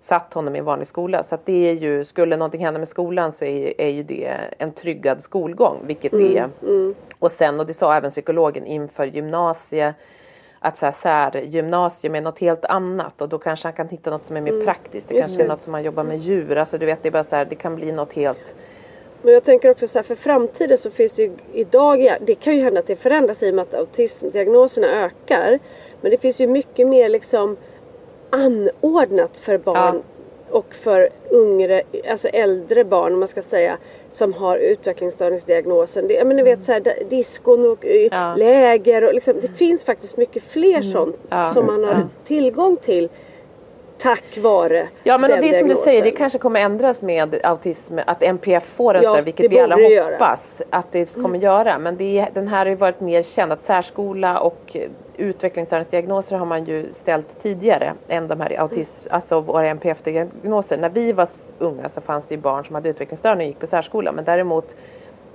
satt honom i en vanlig skola. Så att det är ju, skulle någonting hända med skolan så är, är ju det en tryggad skolgång, vilket Mm, är. Och sen, och det sa även psykologen inför gymnasie att så här, särgymnasium är något helt annat och då kanske han kan hitta något som är mer praktiskt. Det Mm. just kanske är det. något som man jobbar med djur. Alltså du vet, det är bara så här, det kan bli något helt... Men jag tänker också så här, för framtiden så finns det ju idag, det kan ju hända att det förändras i och med att autismdiagnoserna ökar. Men det finns ju mycket mer liksom anordnat för barn och för yngre, alltså äldre barn om man ska säga, som har utvecklingsstörningsdiagnosen. Det, menar, ni vet så här, diskon och Ja. läger och liksom, det finns faktiskt mycket fler sånt Ja. som man har tillgång till tack vare Ja men den och det är som du säger, det kanske kommer ändras med autism, att NPF får en Ja, sån, vilket vi alla det göra. Mm. hoppas att det kommer göra. Men det, den här har ju varit mer känd, att särskola och utvecklingsstörningsdiagnoser har man ju ställt tidigare än de här autism, alltså våra NPF-diagnoser. När vi var unga så fanns det ju barn som hade utvecklingsstörning och gick på särskola. Men däremot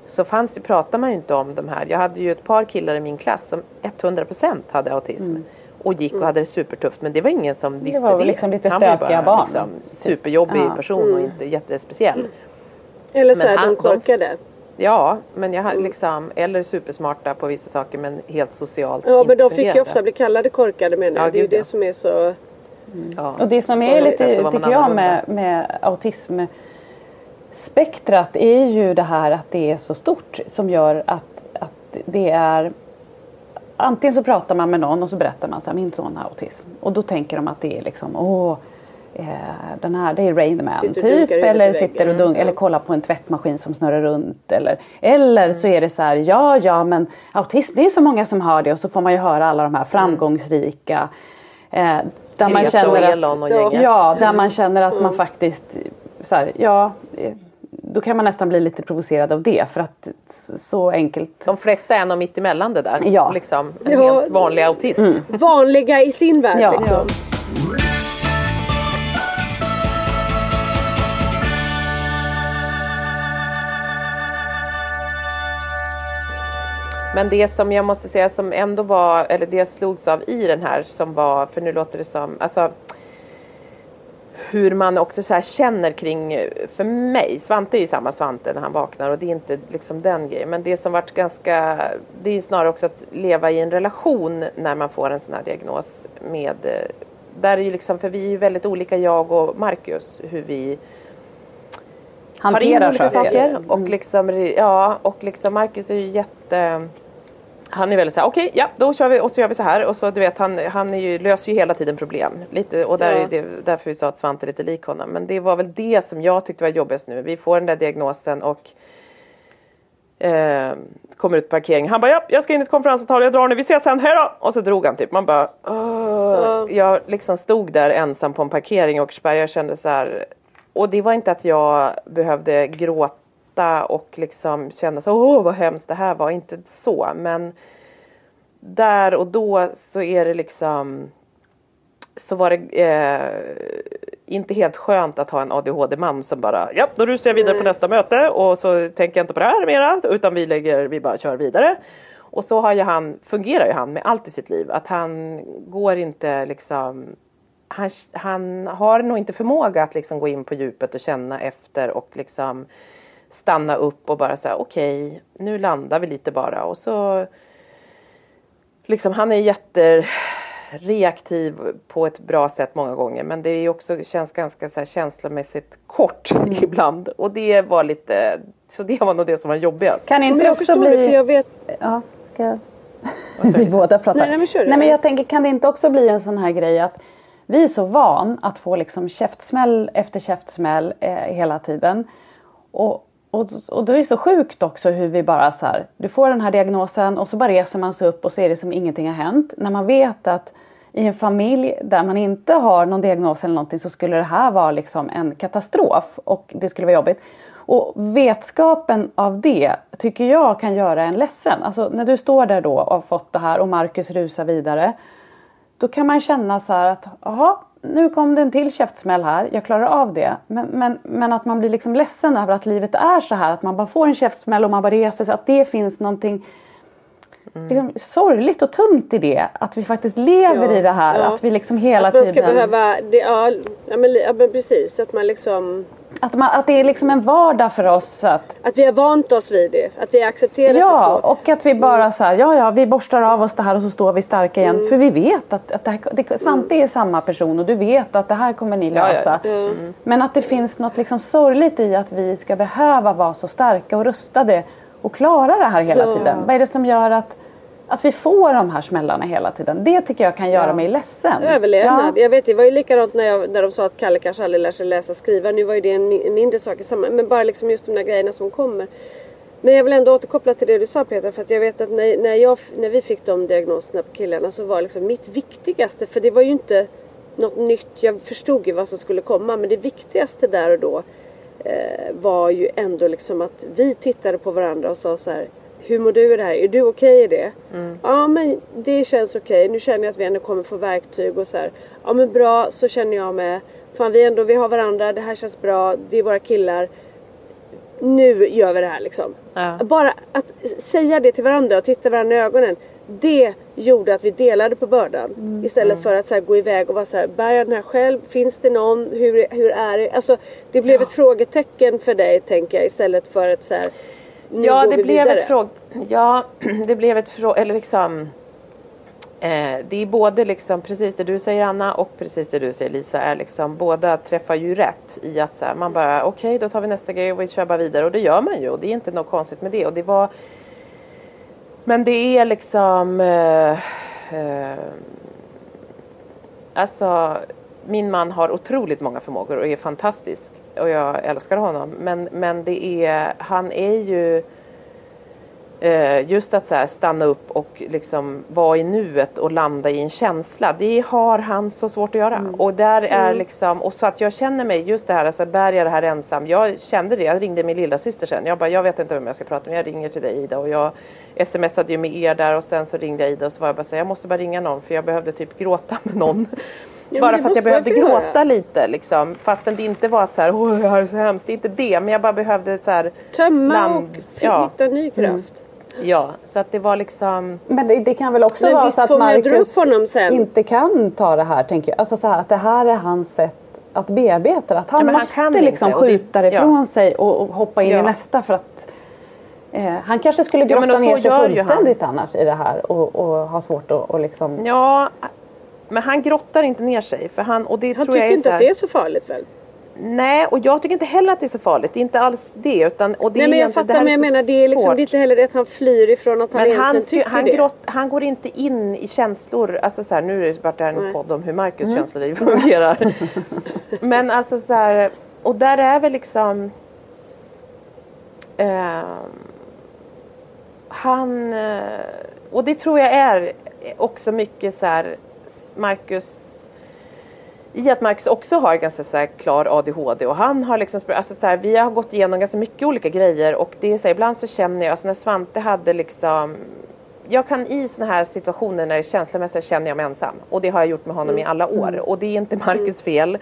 så fanns det, pratar man ju inte om de här. Jag hade ju ett par killar i min klass som 100% hade autism. Och gick och hade det supertufft men det var ingen som visste det. var väl liksom lite Han var ju bara barn. Liksom, superjobbig Ja. person och inte jättespeciell. Eller så är de- korkade. Ja, men jag har liksom, eller supersmarta på vissa saker men helt socialt Ja men de fick ju ofta bli kallade korkade menar jag. Ja, det är ju ja. det som är så... Ja. Och det som Så är lite, så var man tycker jag, med, med autismspektrat är ju det här att det är så stort som gör att, att det är Antingen så pratar man med någon och så berättar man så här, min son har autism. Och då tänker de att det är liksom, åh, den här, det är Rain Man Sitter typ. dunkar Eller sitter och väggen. dunk, Mm. eller kollar på en tvättmaskin som snurrar runt. Eller, eller så är det så här, ja ja men autism det är ju så många som har det. Och så får man ju höra alla de här framgångsrika. Eh, där man känner att, och. Ja, där man känner att man faktiskt så här, ja, eh, då kan man nästan bli lite provocerad av det för att så enkelt. De flesta är nog mitt emellan det där. Ja. Liksom, en Ja. helt vanlig autist. Vanliga i sin värld Ja. liksom. Men det som jag måste säga som ändå var, eller det jag slogs av i den här som var, för nu låter det som, alltså hur man också så här känner kring, för mig, Svante är ju samma Svante när han vaknar och det är inte liksom den grejen. Men det som varit ganska, det är ju snarare också att leva i en relation när man får en sån här diagnos med, där är ju liksom, för vi är ju väldigt olika jag och Marcus, hur vi tar in Hanterar olika saker. saker. Och liksom, ja, och liksom Marcus är ju jätte... Han är väldigt såhär, okej, ja då kör vi och så gör vi så här. Och så du vet, han, han är ju, löser ju hela tiden problem. Lite, och där Ja. är det därför vi sa att Svante är lite lik honom. Men det var väl det som jag tyckte var jobbigast nu. Vi får den där diagnosen och eh, kommer ut på parkeringen. Han bara, ja, jag ska in i ett konferensavtal, jag drar nu, vi ses sen, hejdå! Och så drog han typ. Man bara, "Åh." Jag liksom stod där ensam på en parkering i Åkersberga och kände så här. Och det var inte att jag behövde gråta och liksom känna så, åh vad hemskt det här var, inte så. Men där och då så är det liksom så var det eh, inte helt skönt att ha en ADHD-man som bara, ja då rusar jag vidare på nästa möte och så tänker jag inte på det här mera utan vi lägger, vi bara kör vidare. Och så har ju han, fungerar ju han med allt i sitt liv, att han går inte liksom han, han har nog inte förmåga att liksom gå in på djupet och känna efter och liksom stanna upp och bara säga okej, nu landar vi lite bara och så liksom han är jätte reaktiv på ett bra sätt många gånger. Men det är också, känns ganska så här känslomässigt kort ibland. Och det var lite, så det var nog det som var jobbigast. Kan Men inte jag också bli... det för jag vet Ja, ska... vi båda pratar. Nej, nej, men kör nej men jag tänker, kan det inte också bli en sån här grej att vi är så van att få liksom käftsmäll efter käftsmäll eh, hela tiden. Och, och, och det är så sjukt också hur vi bara så här, du får den här diagnosen och så bara reser man sig upp och så är det som ingenting har hänt. När man vet att i en familj där man inte har någon diagnos eller någonting så skulle det här vara liksom en katastrof och det skulle vara jobbigt. Och vetskapen av det tycker jag kan göra en ledsen. Alltså när du står där då och har fått det här och Marcus rusar vidare. Då kan man känna så här att jaha, nu kom det en till käftsmäll här, jag klarar av det. Men, men, men att man blir liksom ledsen över att livet är så här, att man bara får en käftsmäll och man bara reser sig, att det finns någonting liksom, sorgligt och tungt i det. Att vi faktiskt lever Ja, i det här, ja. att vi liksom hela att man ska tiden... behöva, det, ja, ja, men, ja men precis att man liksom Att, man, att det är liksom en vardag för oss att Att vi har vant oss vid det, att vi har accepterat Ja, det så. och att vi bara så här, ja ja vi borstar av oss det här och så står vi starka igen. Mm. För vi vet att, att det här, det, Svante är samma person och du vet att det här kommer ni Ja, ja. lösa. Men att det finns något liksom sorgligt i att vi ska behöva vara så starka och rustade och klara det här hela Ja. tiden. Vad är det som gör att, att vi får de här smällarna hela tiden? Det tycker jag kan göra mig ledsen. Överlevnad. Ja. Jag vet det var ju likadant när, jag, när de sa att Kalle kanske aldrig lär sig läsa och skriva. Nu var ju det en mindre sak i sammanhanget. Men bara liksom just de där grejerna som kommer. Men jag vill ändå återkoppla till det du sa Peter. För att jag vet att när, när, jag, när vi fick de diagnoserna på killarna så var liksom mitt viktigaste. För det var ju inte något nytt. Jag förstod ju vad som skulle komma. Men det viktigaste där och då eh, var ju ändå liksom att vi tittade på varandra och sa så här. Hur mår du i det här? Är du okej i det? Ja men det känns okej. Nu känner jag att vi ändå kommer få verktyg och så här. Ja men bra, så känner jag med. Fan vi ändå, vi har varandra, det här känns bra, det är våra killar. Nu gör vi det här liksom. Ja. Bara att säga det till varandra och titta varandra i ögonen. Det gjorde att vi delade på bördan. Istället för att så här, gå iväg och vara så här, bär jag den här själv? Finns det någon? Hur, hur är det? Alltså det blev ett frågetecken för dig tänker jag istället för ett så här, nu Ja, går det vi blev vidare. ett fråg... Ja, det blev ett fråg... Eller liksom... Eh, det är både liksom precis det du säger Anna och precis det du säger Lisa. Är liksom, båda träffar ju rätt i att så här, man bara okej då tar vi nästa grej och vi kör bara vidare. Och det gör man ju och det är inte något konstigt med det. Och det var... Men det är liksom... Eh, eh, alltså min man har otroligt många förmågor och är fantastisk. Och jag älskar honom. Men, men det är, han är ju eh, just att så stanna upp och liksom vara i nuet och landa i en känsla. Det har han så svårt att göra. Och där är liksom, och så att jag känner mig just det här, alltså bär jag det här ensam. Jag kände det, jag ringde min lilla syster sen. Jag bara, jag vet inte vem jag ska prata med. Jag ringer till dig Ida och jag smsade ju med er där och sen så ringde jag Ida och så var jag bara så här, jag måste bara ringa någon för jag behövde typ gråta med någon. Men bara för att jag behövde få göra. gråta lite liksom. Fastän det inte var att så här, åh jag har det så hemskt. Det är inte det. Men jag bara behövde så här. Tömma land- och ja. hitta ny kraft. Ja, så att det var liksom. Men det, det kan väl också Men vara så att Marcus inte kan ta det här tänker jag. Alltså så här, att det här är hans sätt att bearbeta det. Att han Ja, han måste kan liksom inte, det- skjuta det ja. ifrån sig och, och hoppa in i Ja. nästa för att eh, han kanske skulle Ja, grotta så ner sig fullständigt annars i det här och, och ha svårt att och liksom Ja, men han grottar inte ner sig. För han, och det Han tror jag tycker är inte så att här, det är så farligt väl? Nej, och jag tycker inte heller att det är så farligt. Det är inte alls det. Utan, och det Nej är men jag fattar här men jag menar det är liksom det är inte heller det att han flyr ifrån att han Men egentligen han, tycker han, det. grott, han går inte in i känslor. Alltså så här, nu är det bara här en Nej. podd om hur Marcus Mm. känsloliv fungerar. Men alltså så här, och där är väl liksom ehm, han, eh, och det tror jag är också mycket så här Marcus i att Marcus också har ganska så här klar ADHD och han har liksom, alltså så här, vi har gått igenom ganska mycket olika grejer och det är så här, ibland så känner jag, alltså när Svante hade liksom jag kan i såna här situationer när det är känslomässigt känner jag mig ensam och det har jag gjort med honom i alla år och det är inte Marcus fel.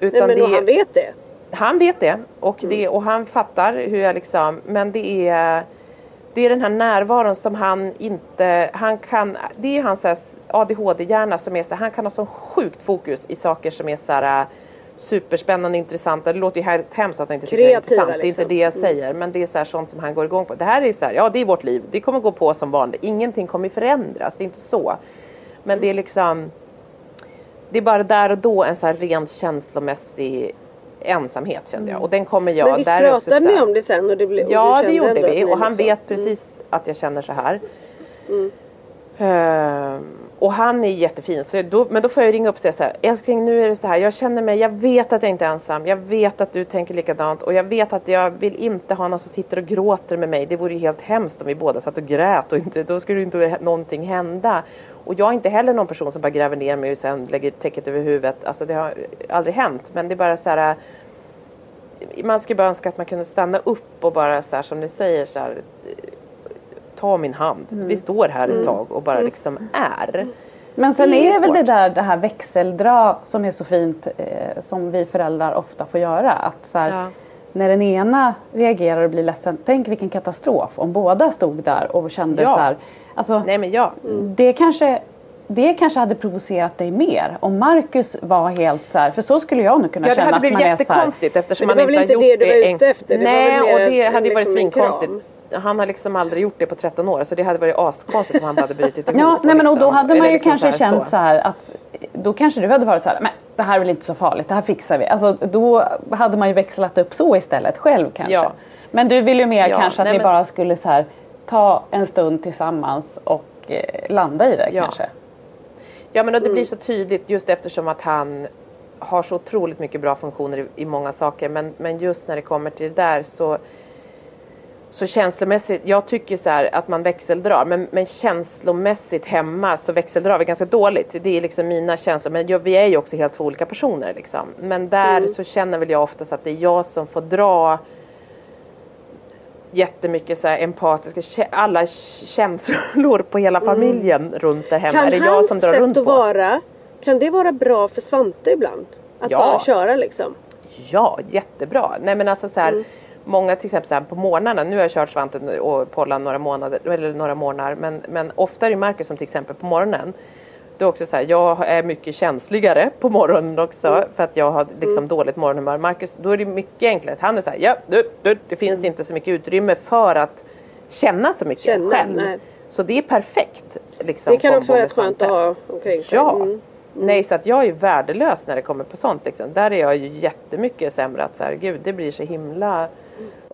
Utan Nej men det han vet det. han vet det och, det och han fattar hur jag liksom, men det är det är den här närvaron som han inte, han kan, det är hans ADHD-hjärna som är så han kan ha så sjukt fokus i saker som är så här äh, superspännande, intressanta. Det låter ju här- hemskt att han inte tycker det är intressant. Det är inte liksom. det jag säger. Men det är så här sånt som han går igång på. Det här är så här, ja det är vårt liv. Det kommer gå på som vanligt. Ingenting kommer förändras. Det är inte så. Men det är liksom Det är bara där och då en så här rent känslomässig ensamhet kände jag. Och den kommer jag... Men visst där pratade ni om det sen? Och det blev, och Ja det gjorde vi och han liksom- vet precis att jag känner så här. Ehm, och han är jättefin. Så då, men då får jag ringa upp och säga så här. Älskling nu är det så här. Jag känner mig. Jag vet att jag inte är ensam. Jag vet att du tänker likadant. Och jag vet att jag vill inte ha någon som sitter och gråter med mig. Det vore ju helt hemskt om vi båda satt och grät. Och inte, då skulle ju inte någonting hända. Och jag är inte heller någon person som bara gräver ner mig och sen lägger täcket över huvudet. Alltså det har aldrig hänt. Men det är bara så här man skulle bara önska att man kunde stanna upp och bara så här som ni säger så här, ta min hand. Mm. Vi står här ett tag och bara liksom är. Men sen Det är är väl det där det här växeldra som är så fint eh, som vi föräldrar ofta får göra. Att så här, Ja. När den ena reagerar och blir ledsen, tänk vilken katastrof om båda stod där och kände Ja. så här. Alltså, Nej men ja. det, kanske, det kanske hade provocerat dig mer om Marcus var helt så här, för så skulle jag nog kunna Ja det känna hade att blivit man är så här. jättekonstigt eftersom Men det man var inte väl har inte gjort det du var ute efter? Det Nej och det en- hade varit liksom en svinkonstigt. Han har liksom aldrig gjort det på 13 år så det hade varit askonstigt om han bara hade brutit ihop. Ja, nej men och då liksom- hade man ju liksom kanske så känt så här att då kanske du hade varit så här, men det här är väl inte så farligt, det här fixar vi. Alltså då hade man ju växlat upp så istället själv kanske. Ja. Men du vill ju mer Ja, kanske att nej, ni men- bara skulle så här ta en stund tillsammans och eh, landa i det Ja. kanske. Ja men och det Mm. blir så tydligt just eftersom att han har så otroligt mycket bra funktioner i, i många saker men, men just när det kommer till det där så så känslomässigt, jag tycker så här att man växeldrar men, men känslomässigt hemma så växeldrar vi ganska dåligt. Det är liksom mina känslor men jag, vi är ju också helt två olika personer liksom. Men där Mm. så känner väl jag oftast att det är jag som får dra jättemycket så här empatiska, alla känslor på hela familjen runt där hemma. Mm. Kan är det jag som drar runt på? vara, kan det vara bra för Svante ibland? Att Ja. bara köra liksom? Ja, jättebra. Nej men alltså så här, Mm. Många till exempel så här, på morgnarna, nu har jag kört Svante och Pollan några månader, eller några månader, men, men ofta är det Marcus som till exempel på morgonen det är också så här, jag är mycket känsligare på morgonen också Mm. för att jag har liksom dåligt morgonhumör. Marcus, då är det mycket enklare. Han är så här, ja, du, du, det finns inte så mycket utrymme för att känna så mycket Känna, själv. nej. Så det är perfekt. Liksom, Det kan också vara rätt skönt att ha omkring sig. Ja. Mm. Nej, så att jag är värdelös när det kommer på sånt. Liksom. Där är jag ju jättemycket sämre. Att så här, gud, det blir så himla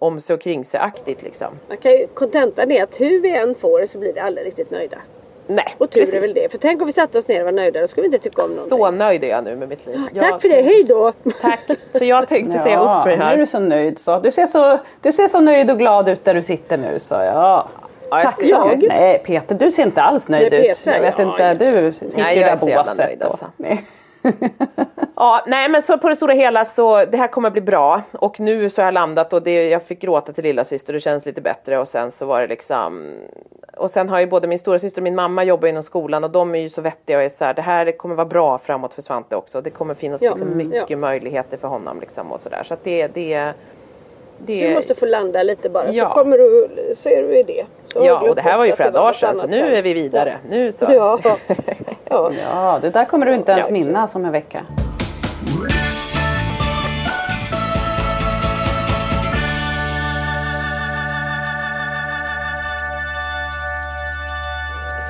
om sig och kring sig aktigt liksom. Man kan ju, kontentan är att hur vi än får det så blir vi aldrig riktigt nöjda. Nej, Och tur precis. är väl det. För tänk om vi satte oss ner och var nöjda, då skulle vi inte tycka om någonting. Så nöjd är jag nu med mitt liv. Jag- Tack för det, hej då! Tack. Så jag tänkte säga upp mig nu är här. du så nöjd så. Du ser så, du ser så nöjd och glad ut där du sitter nu så ja. Ja, jag Tack mycket. Nej Peter, du ser inte alls nöjd Nej, ut. Peter, Jag vet ja, inte, ja. du sitter Nej, jag där jävla båset. nöjd, alltså. Ja, nej men så på det stora hela så det här kommer bli bra och nu så har jag landat och det, jag fick gråta till lilla syster och det känns lite bättre och sen så var det liksom och sen har ju både min stora syster och min mamma jobbar inom skolan och de är ju så vettiga och är så här, det här kommer vara bra framåt för Svante också. Det kommer finnas Ja, liksom mm, mycket ja. möjligheter för honom liksom och sådär så att det, det, det Du måste få landa lite bara så Ja. kommer du, så är du i det. Så Ja och det här var ju flera dagar sedan så nu är vi vidare. Nu så. Ja. ja. Det där kommer du inte ens Ja. minnas om en vecka.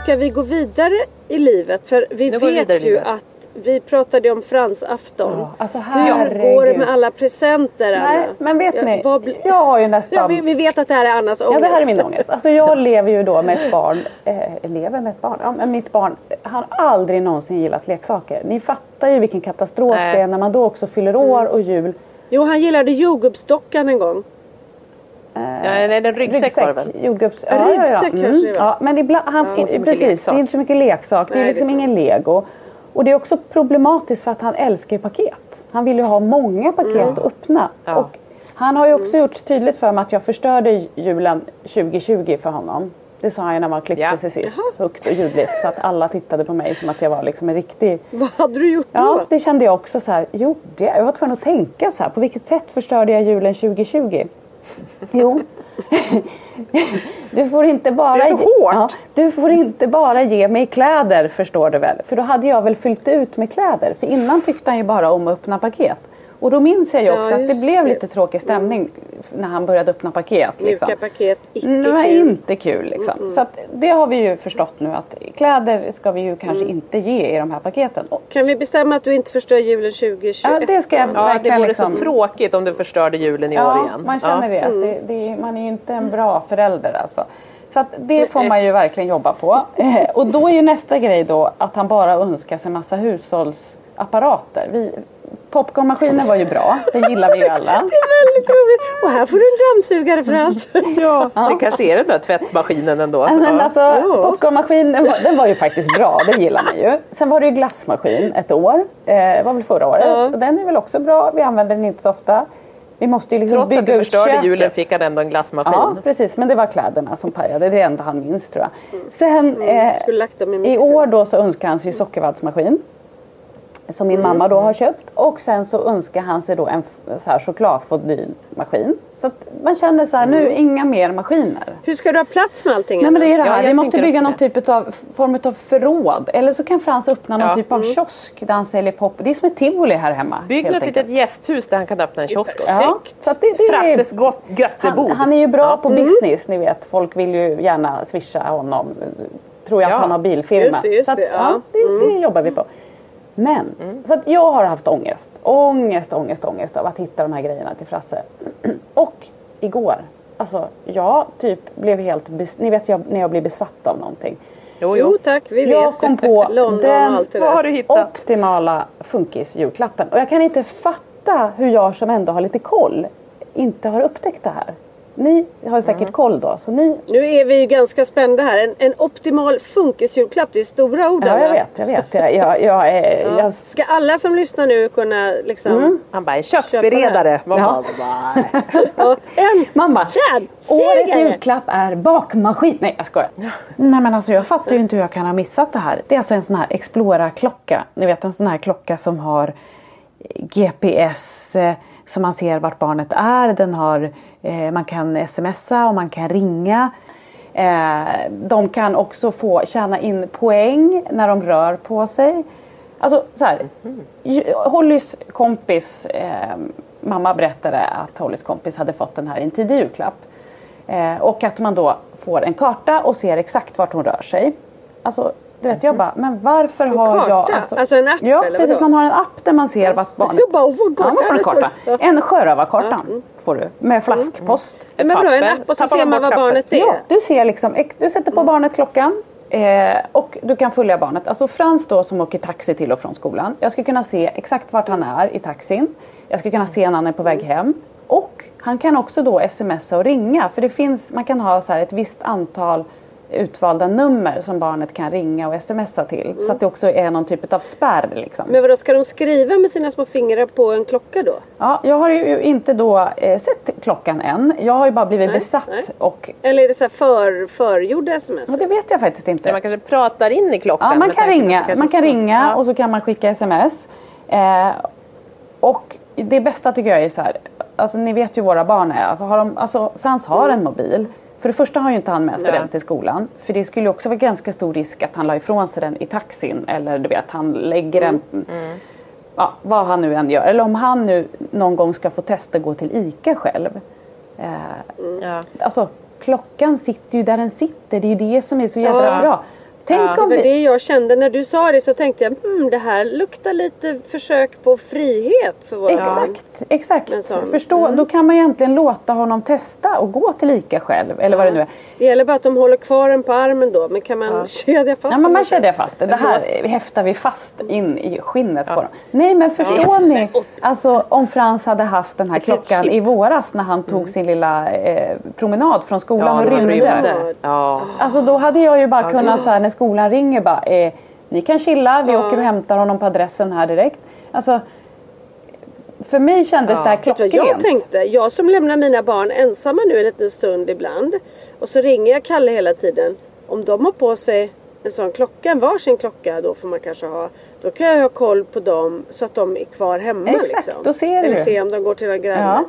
Ska vi gå vidare i livet? För vi Nu går vi vet ju livet. att vi pratade om Frans afton. Ja, alltså Hur går det med alla presenter Anna? Nej, men vet Ja, ni, vad jag har ju nästan... Ja, vi, vi vet att det här är Annas Ja, ångest. det här är min ångest. Alltså jag lever ju då med ett barn. Eh, lever med ett barn? Ja, men mitt barn har aldrig någonsin gillat leksaker. Ni fattar ju vilken katastrof Nej. det är när man då också fyller år och jul. Jo, han gillade jordgubbsdockan en gång. Ja, nej, den ryggsäck var det väl? Jordgubbs... Ja, ryggsäck kanske det var. Ja, men ibland, han mycket precis, det är inte så mycket leksak. det Nej, är det är liksom sant. ingen lego. Och det är också problematiskt för att han älskar ju paket. Han vill ju ha många paket Mm. att öppna. Ja. Och han har ju också gjort tydligt för mig att jag förstörde julen 2020 för honom. Det sa han ju när man klippte Ja. sig sist. Högt och ljudligt. Så att alla tittade på mig som att jag var liksom en riktig Vad hade du gjort Ja, då? det kände jag också så här. Gjorde jag? Jag var tvungen att tänka så här. På vilket sätt förstörde jag julen 2020? Jo. Du får inte bara... Det är så ge- hårt. Ja, du får inte bara ge mig kläder förstår du väl. För då hade jag väl fyllt ut med kläder. För innan tyckte han ju bara om att öppna paket. Och då minns jag ju Ja, också att det blev det. lite tråkig stämning. när han började öppna paket. Liksom. Mjuka paket, icke Mm, Det var kul. inte kul liksom. Så att det har vi ju förstått nu att kläder ska vi ju kanske Mm. inte ge i de här paketen. Och, Kan vi bestämma att du inte förstör julen 2021? ja, det ska jag Ja, det verkligen vore liksom... så tråkigt om du förstörde julen i år Ja, igen. man känner ja. det, Mm. det, det. Man är ju inte en bra förälder alltså. Så att det får man ju verkligen jobba på. Och då är ju nästa grej då att han bara önskar sig massa hushållsapparater. Vi, popcornmaskinen var ju bra, det gillar vi ju alla. Det är väldigt roligt. Och här får du en dammsugare Frans. Ja, det kanske är den där tvättmaskinen ändå. Men Ja. alltså, popcornmaskin, den var, den var ju faktiskt bra, det gillar man ju. Sen var det ju glassmaskin ett år, eh, det var väl förra året. Och den är väl också bra, vi använder den inte så ofta. Vi måste ju liksom Trots att bygga du ut förstörde köket. julen fick han ändå en glassmaskin. Ja, precis. Men det var kläderna som pajade. Det är det enda han minns tror jag. Sen eh, lagt dem i år då så önskar han sig sockervaddsmaskin. Som min mamma då har köpt. Och sen så önskar han sig då en så här chokladfondue-maskin. Så att man känner så här, nu inga mer maskiner. Hur ska du ha plats med allting? Nej men det är det Ja, här, jag vi måste bygga någon typ av form av förråd. Eller så kan Frans öppna någon Ja. typ av kiosk där han säljer pop. Det är som ett tivoli här hemma. Bygg något enkelt. litet gästhus där han kan öppna en kiosk. Ja, så att det, det är- Frasses gott göttebod. han, han är ju bra Ja. på business, ni vet. Folk vill ju gärna swisha honom. Tror jag Ja. att han har bilfirma. Just det, just så att, det, ja. ja, det, det jobbar vi på. Men, så att jag har haft ångest. Ångest, ångest, ångest av att hitta de här grejerna till Frasse. Och igår, alltså jag typ blev helt, bes- ni vet jag, när jag blir besatt av någonting. Jo, Jo tack, vi Jag vet. kom på den optimala funkisjulklappen. Och jag kan inte fatta hur jag som ändå har lite koll inte har upptäckt det här. Ni har säkert Mm. koll då, så ni Nu är vi ju ganska spända här. En, en optimal funkisjulklapp, det är stora ord. Ja, jag vet, jag vet. Jag, jag, jag, Ja. jag, Ska alla som lyssnar nu kunna liksom... Mm. Han bara, en köksberedare. Man Ja. bara, en mamma, Dad, årets julklapp är bakmaskin. Nej, jag skojar. Nej, men alltså jag fattar ju inte hur jag kan ha missat det här. Det är alltså en sån här Explora-klocka. Ni vet en sån här klocka som har GPS, eh, så man ser vart barnet är. Den har, eh, man kan smsa och man kan ringa. Eh, de kan också få tjäna in poäng när de rör på sig. Alltså så här, Hollys kompis, eh, mamma berättade att Hollys kompis hade fått den här i en tidig julklapp. Eh, och att man då får en karta och ser exakt vart hon rör sig. Alltså, du vet jag bara, men varför har jag... karta? Alltså en app, Ja, eller precis. vadå? Man har en app där man ser vart barnet... Jag bara, vad Ja, karta? man får en karta. Ja. En sjörövarkarta får du med flaskpost. Men vadå, en app och så ser man vad barnet är? Ja, du ser liksom, du sätter på barnet klockan eh, och du kan följa barnet. Alltså Frans då som åker taxi till och från skolan. Jag ska kunna se exakt vart han är i taxin. Jag ska kunna se när han är på väg hem. Och han kan också då smsa och ringa. För det finns, man kan ha så här ett visst antal utvalda nummer som barnet kan ringa och smsa till. Så att det också är någon typ av spärr liksom. Men vadå, ska de skriva med sina små fingrar på en klocka då? Ja, jag har ju inte då eh, sett klockan än. Jag har ju bara blivit Nej, besatt nej. och Eller är det så här för, förgjorda sms? och det vet jag faktiskt inte. man kanske pratar in i klockan. Ja, man kan ringa, man kan så- ringa Ja. och så kan man skicka sms. Eh, och det bästa tycker jag är så här, alltså ni vet ju våra barn är. Alltså, har de, alltså, Frans har en mobil. För det första har ju inte han med sig Nej. den till skolan. För det skulle ju också vara ganska stor risk att han la ifrån sig den i taxin. Eller du vet, han lägger den Ja, vad han nu än gör. Eller om han nu någon gång ska få testa gå till ICA själv. Eh, Ja. Alltså klockan sitter ju där den sitter. Det är ju det som är så jädra Ja. bra. Tänk Ja, om Det var vi... det jag kände när du sa det så tänkte jag hmm, det här luktar lite försök på frihet för våra barn. Exakt, exakt. Men så- Förstå, Då kan man egentligen låta honom testa och gå till ICA själv. Eller vad det nu är. Det gäller bara att de håller kvar den på armen då men kan man kedja fast Ja, men man kedjar fast det. Det här häftar vi fast in i skinnet på dem. Nej men förstår ni? Alltså om Frans hade haft den här Ett klockan i våras när han tog sin lilla eh, promenad från skolan och rymde. rymde. Ja. Alltså då hade jag ju bara kunnat så här, när skolan ringer bara eh, ni kan chilla, vi åker och hämtar honom på adressen här direkt. Alltså för mig kändes det här du klockrent. jag tänkte? Jag som lämnar mina barn ensamma nu en liten stund ibland. Och så ringer jag Kalle hela tiden. Om de har på sig en sån klocka, en varsin klocka då får man kanske ha. Då kan jag ha koll på dem så att de är kvar hemma. Exakt, liksom. då ser du. Eller se om de går till en granne. Ja.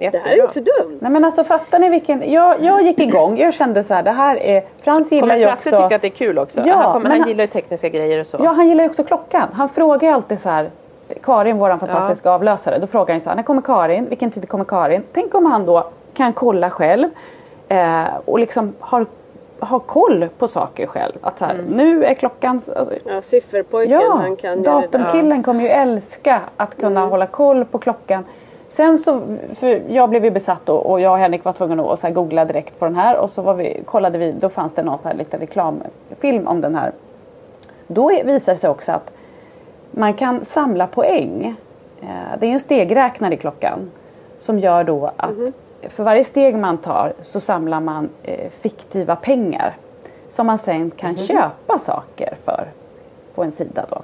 Det här Jättebra. är inte så dumt. Nej men alltså fattar ni vilken... Jag, jag gick igång, jag kände så här, det här är... Frans gillar Kommer ju också... tycka att det är kul också? Ja, han, kommer, men han han- gillar ju tekniska grejer och så. Ja, han gillar ju också klockan. Han frågar ju alltid så här, Karin, vår fantastiska avlösare, då frågar han så här, när kommer Karin? Vilken tid kommer Karin? Tänk om han då kan kolla själv eh, och liksom har, har koll på saker själv. Att här, nu är klockan... Alltså, Ja, sifferpojken Ja, han kan datumkillen kommer ju älska att kunna hålla koll på klockan. Sen så, för jag blev ju besatt då, och jag och Henrik var tvungna att så googla direkt på den här och så var vi, kollade vi, då fanns det någon så här liten reklamfilm om den här. Då visar det sig också att man kan samla poäng. Eh, Det är en stegräknare i klockan som gör då att för varje steg man tar så samlar man eh, fiktiva pengar som man sen kan köpa saker för på en sida då.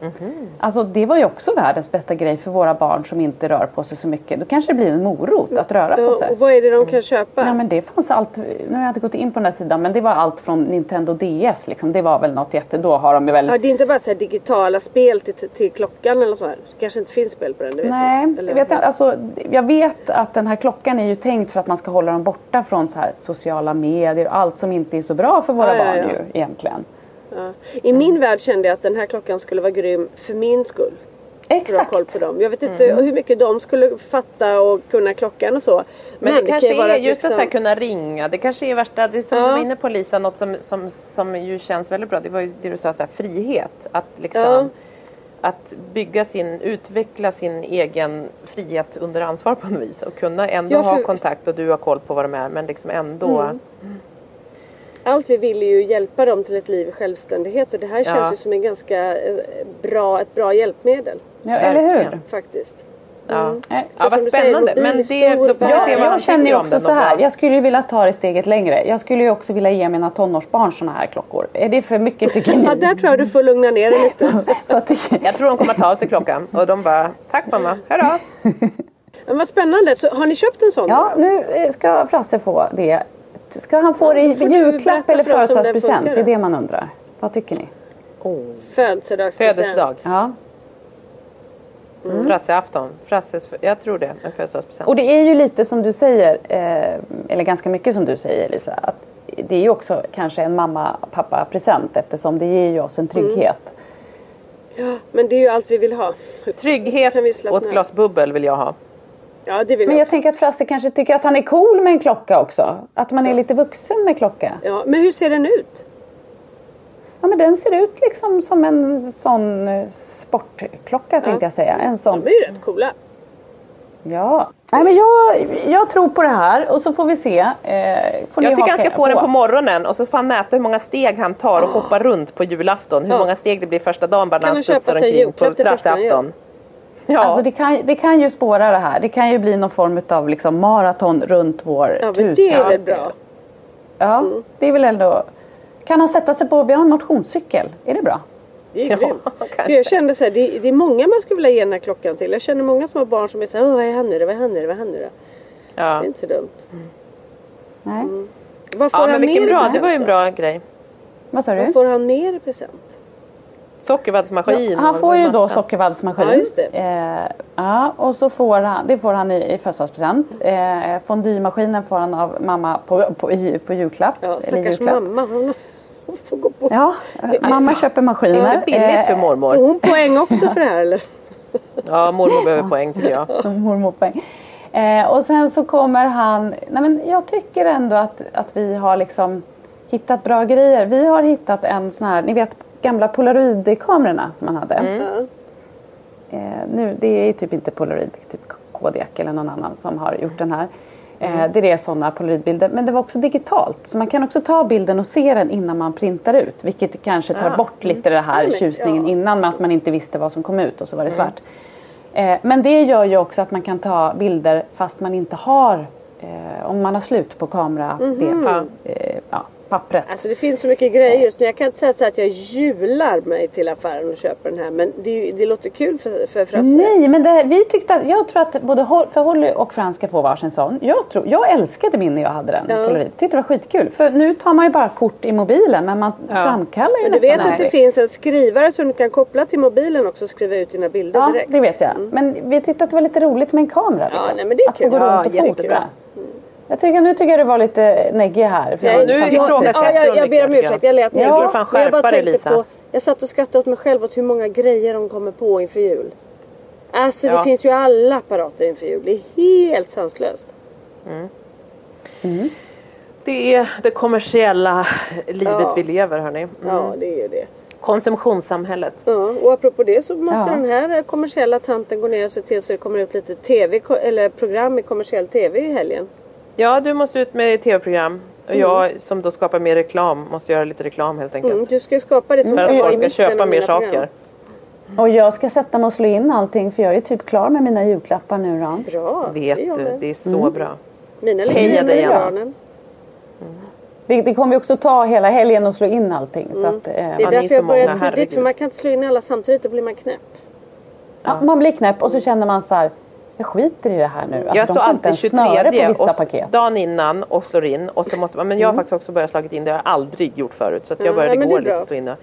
Alltså det var ju också världens bästa grej för våra barn som inte rör på sig så mycket. Då kanske det blir en morot att röra på Ja, sig. och vad är det de kan köpa? Ja men det fanns allt, nu har jag inte gått in på den här sidan men det var allt från Nintendo DS liksom. Det var väl något jätte, då har de ju väl Ja, det är inte bara så digitala spel till, till klockan eller så här. Det kanske inte finns spel på den, det vet Nej, jag jag vet, inte. alltså, jag vet att den här klockan är ju tänkt för att man ska hålla dem borta från så här sociala medier och allt som inte är så bra för våra Ja, ja, barn ja. ju egentligen. Ja. I min värld kände jag att den här klockan skulle vara grym för min skull. För att ha Exakt. koll på dem. Jag vet inte hur mycket de skulle fatta och kunna klockan och så. Men, det kan kanske ju vara är att just att här, liksom- kunna ringa. Det kanske är värsta, det som Ja. du var inne på Lisa, något som, som, som ju känns väldigt bra. Det var ju det du sa, så här, frihet. Att liksom Ja. att bygga sin, utveckla sin egen frihet under ansvar på något vis. Och kunna ändå Ja, för- ha kontakt och du har koll på vad de är. Men liksom ändå. Mm. Allt vi vill är ju hjälpa dem till ett liv i självständighet. Och det här känns Ja. ju som en ganska eh, bra, ett bra hjälpmedel. Ja, eller hur? Faktiskt. Ja, Nej, ja som vad du säger, spännande. Men det, då får vi värld. se Ja, vad jag känner ju också så här. Jag skulle ju vilja ta det steget längre. Jag skulle ju också vilja ge mina tonårsbarn såna här klockor. Är det för mycket tycker ni? Ja, där tror jag du får lugna ner dig lite. Jag tror de kommer att ta av sig klockan och de bara Tack mamma, hejdå! Men vad spännande. Så har ni köpt en sån? Ja, nu eh, ska Frasse få det. Ska han få det i julklapp eller födelsedagspresent? Det är det man undrar. Vad tycker ni? Födelsedagspresent. Födelsedag. Ja. Frasseafton. Frasses, jag tror det. En födelsedagspresent. Och det är ju lite som du säger, eh, eller ganska mycket som du säger Lisa, att det är ju också kanske en mamma pappa present eftersom det ger ju oss en trygghet. Men det är ju allt vi vill ha. Trygghet och ett glas bubbel vill jag ha. Ja, det vill Men jag jag tänker att Frasse kanske tycker att han är cool med en klocka också. Att man är lite vuxen med klocka. Ja, men hur ser den ut? Ja men den ser ut liksom som en sån eh, sportklocka tänkte jag säga. En sån. De är ju rätt coola. Ja. Nej men jag, jag tror på det här och så får vi se. Eh, får ni Jag tycker han ska få den på morgonen och så får han mäta hur många steg han tar och hoppa runt på julafton. Hur Ja. många steg det blir första dagen bara när han studsar omkring på frasseafton. Ja, Alltså det kan, det kan ju spåra det här. Det kan ju bli någon form av liksom maraton runt vår Ja, hus. det är väl bra. Ja, det är väl ändå... Kan han sätta sig på, vi har en motionscykel, är det bra? Det är Ja, grymt. kanske. Jag kände så här, det, det är många man skulle vilja ge den här klockan till. Jag känner många som har barn som är så här, "Åh, vad är han nu då? Vad är han nu då? Vad är han nu då? Det ja. är inte så dumt. Nej. Vad får ja han men mer bra, det var ju en då? bra grej. Vad sa du? Vad får han mer i present? Sockervaddsmaskin. Han och får ju då sockervaddsmaskin. Ja, just det. Eh, ja, och så får han, det får han i, i födelsedagspresent. Eh, fondymaskinen får han av mamma på, på, i, på julklapp. Ja, eller stackars julklapp. mamma. Hon får gå på. Ja, eh, mamma köper maskiner. Det är inte billigt för Eh, Får mormor. hon poäng också för det här eller? Ja, mormor behöver poäng tycker jag. mormorpoäng. Eh, och sen så kommer han, nej men jag tycker ändå att, att vi har liksom hittat bra grejer. Vi har hittat en sån här, ni vet gamla polaroidkamerorna som man hade. Ja. Eh, nu, det är typ inte polaroid, typ Kodiak eller någon annan som har gjort den här. Eh, det är sådana polaroidbilder. Men det var också digitalt. Så man kan också ta bilden och se den innan man printar ut. Vilket kanske tar bort lite det här Ja, tjusningen ja. innan med att man inte visste vad som kom ut och så var det svart. Eh, men det gör ju också att man kan ta bilder fast man inte har, eh, om man har slut på kamera, det, eh, ja, pappret. Alltså det finns så mycket grejer just nu. Jag kan inte säga att jag jular mig till affären och köper den här. Men det, det låter kul för, för Frasse. Nej, men det, vi tyckte att, jag tror att både för Holly och Frans ska få varsin sån. Jag, tror, jag älskade min när jag hade den. Ja. Polaroid. Tyckte det var skitkul. För nu tar man ju bara kort i mobilen men man framkallar ju Men du nästan vet det att det här. finns en skrivare som du kan koppla till mobilen också och skriva ut dina bilder Ja, direkt. det vet jag. Men vi tyckte att det var lite roligt med en kamera. Liksom. nej, men det är att få kul. gå Ja, runt och jättekul. fota. Jag tycker, nu tycker jag det var lite neggig här. För Nej, jag- nu ifrågasätter ja, jag, jag ber om ursäkt, jag lät Ja. neggig. Du får fan jag bara skärpa dig, tänkte Lisa. På, jag satt och skrattade åt mig själv åt hur många grejer de kommer på inför jul. Alltså det Ja. finns ju alla apparater inför jul. Det är helt sanslöst. Det är det kommersiella livet Ja. vi lever hörni. Mm. Ja det är ju det. Konsumtionssamhället. Ja, och apropå det så måste Ja. den här kommersiella tanten gå ner och se till så det kommer ut lite TV eller program i kommersiell TV i helgen. Ja, du måste ut med tv-program. Och jag som då skapar mer reklam måste göra lite reklam helt enkelt. Mm, du ska ju skapa det som För ska att vara i folk ska mitten köpa mer saker. program. Och jag ska sätta mig och slå in allting för jag är typ klar med mina julklappar nu då. Bra, Vet det är du, det är så bra. Mina ligger Heja inne dig, i Anna. granen. Det, det kommer vi också ta hela helgen och slå in allting. Så att, eh, Det är Ja, är därför så jag börjar tidigt för man kan inte slå in alla samtidigt då blir man knäpp. ja, man blir knäpp och så känner man så här, jag skiter i det här nu. Alltså, jag står alltid ens snöre 23 på vissa och paket. dagen innan och slår in. Och så måste man, men jag har faktiskt också börjat slagit in det. har jag aldrig gjort förut. Så att jag Ja, började igår lite slå in det.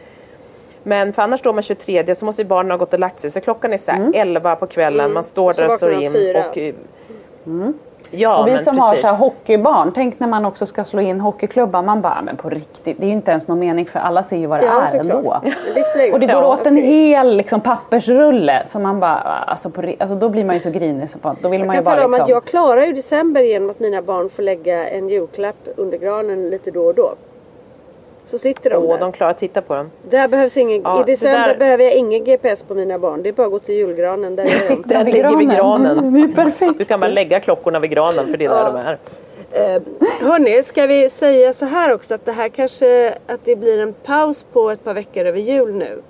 Men för annars står man 23 så måste ju barnen ha gått och lagt sig. Så klockan är så här 11 på kvällen. Man står Så där och slår in. Och, eh, Ja, och vi men som har precis. så här hockeybarn, tänk när man också ska slå in hockeyklubbar. Man bara, men på riktigt, det är ju inte ens någon mening för alla ser ju vad det Ja, är såklart. ändå. Det Och det går åt en hel liksom, pappersrulle. Så man bara, alltså, på, alltså då blir man ju så grinig. Så på, då vill man ju Jag kan bara tala om att liksom, jag klarar ju december genom att mina barn får lägga en julklapp under granen lite då och då. Så sitter de Åh, där. de klarar att titta på den. Där behövs ingen, Ja, I december där- behöver jag ingen GPS på mina barn. Det är bara att gå till julgranen. Där är de. sitter Den vid ligger vid granen. Det är perfekt. Du kan bara lägga klockorna vid granen för det är där de är. Eh, hörni, ska vi säga så här också att det här kanske att det blir en paus på ett par veckor över jul nu.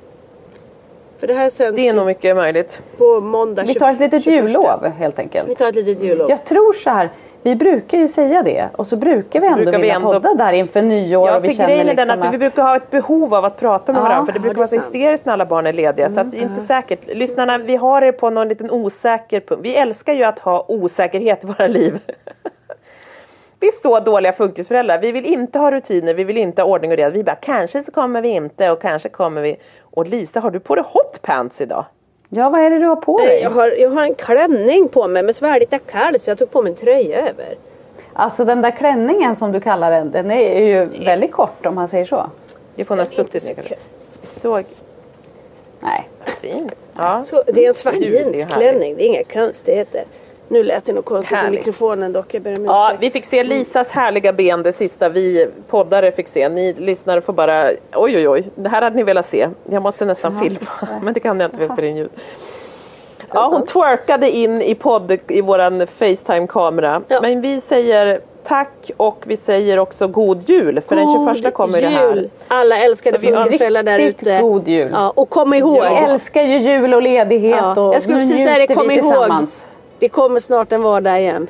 För det här sänds Det är nog mycket möjligt. på måndag Vi tar ett litet 21. jullov helt enkelt. Vi tar ett litet jullov. Jag tror så här, vi brukar ju säga det och så brukar vi så ändå brukar vi vilja ändå- podda där inför nyår Ja, och vi för grejen är liksom den att, att vi brukar ha ett behov av att prata med Ja, varandra. För det brukar det vara så hysteriskt när alla barn är lediga. Så att det är inte säkert. Lyssnarna, vi har er på någon liten osäker punkt. Vi älskar ju att ha osäkerhet i våra liv. Vi är så dåliga funkisföräldrar. Vi vill inte ha rutiner, vi vill inte ha ordning och reda. Vi bara, kanske så kommer vi inte och kanske kommer vi. Och Lisa, har du på dig hotpants idag? Ja, vad är det du har på dig? Jag har, jag har en klänning på mig jag lite kall så jag tog på mig en tröja över. Alltså den där klänningen som du kallar den, den är ju väldigt kort om man säger så. Det får inte suttit så ner kanske. kul. Så Nej. fint. Ja. Så, det är en svart jeansklänning, det är inga konstigheter. Nu lät det nog konstigt Härligt. i mikrofonen dock, jag ber om Ja, vi fick se Lisas härliga ben det sista vi poddare fick se. Ni lyssnare får bara, oj oj oj, det här hade ni velat se. Jag måste nästan filma, men det kan jag inte för jag spelar in ljud. Ja, hon twerkade in i podd i våran Facetime-kamera. Ja. Men vi säger tack och vi säger också god jul för den 21 kommer det här. jul! Alla älskade funkisföräldrar där ute. god jul. Ja, och kom ihåg, Vi älskar ju jul och ledighet Ja, och jag skulle nu precis njuter säga det, kom vi ihåg. Det kommer snart en vardag igen.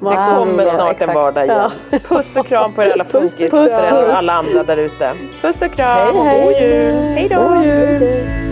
Det kommer snart en vardag igen. Puss och kram på er alla funkisföräldrar och alla andra där ute. Puss och kram Hej, hej. och god jul! Hej då!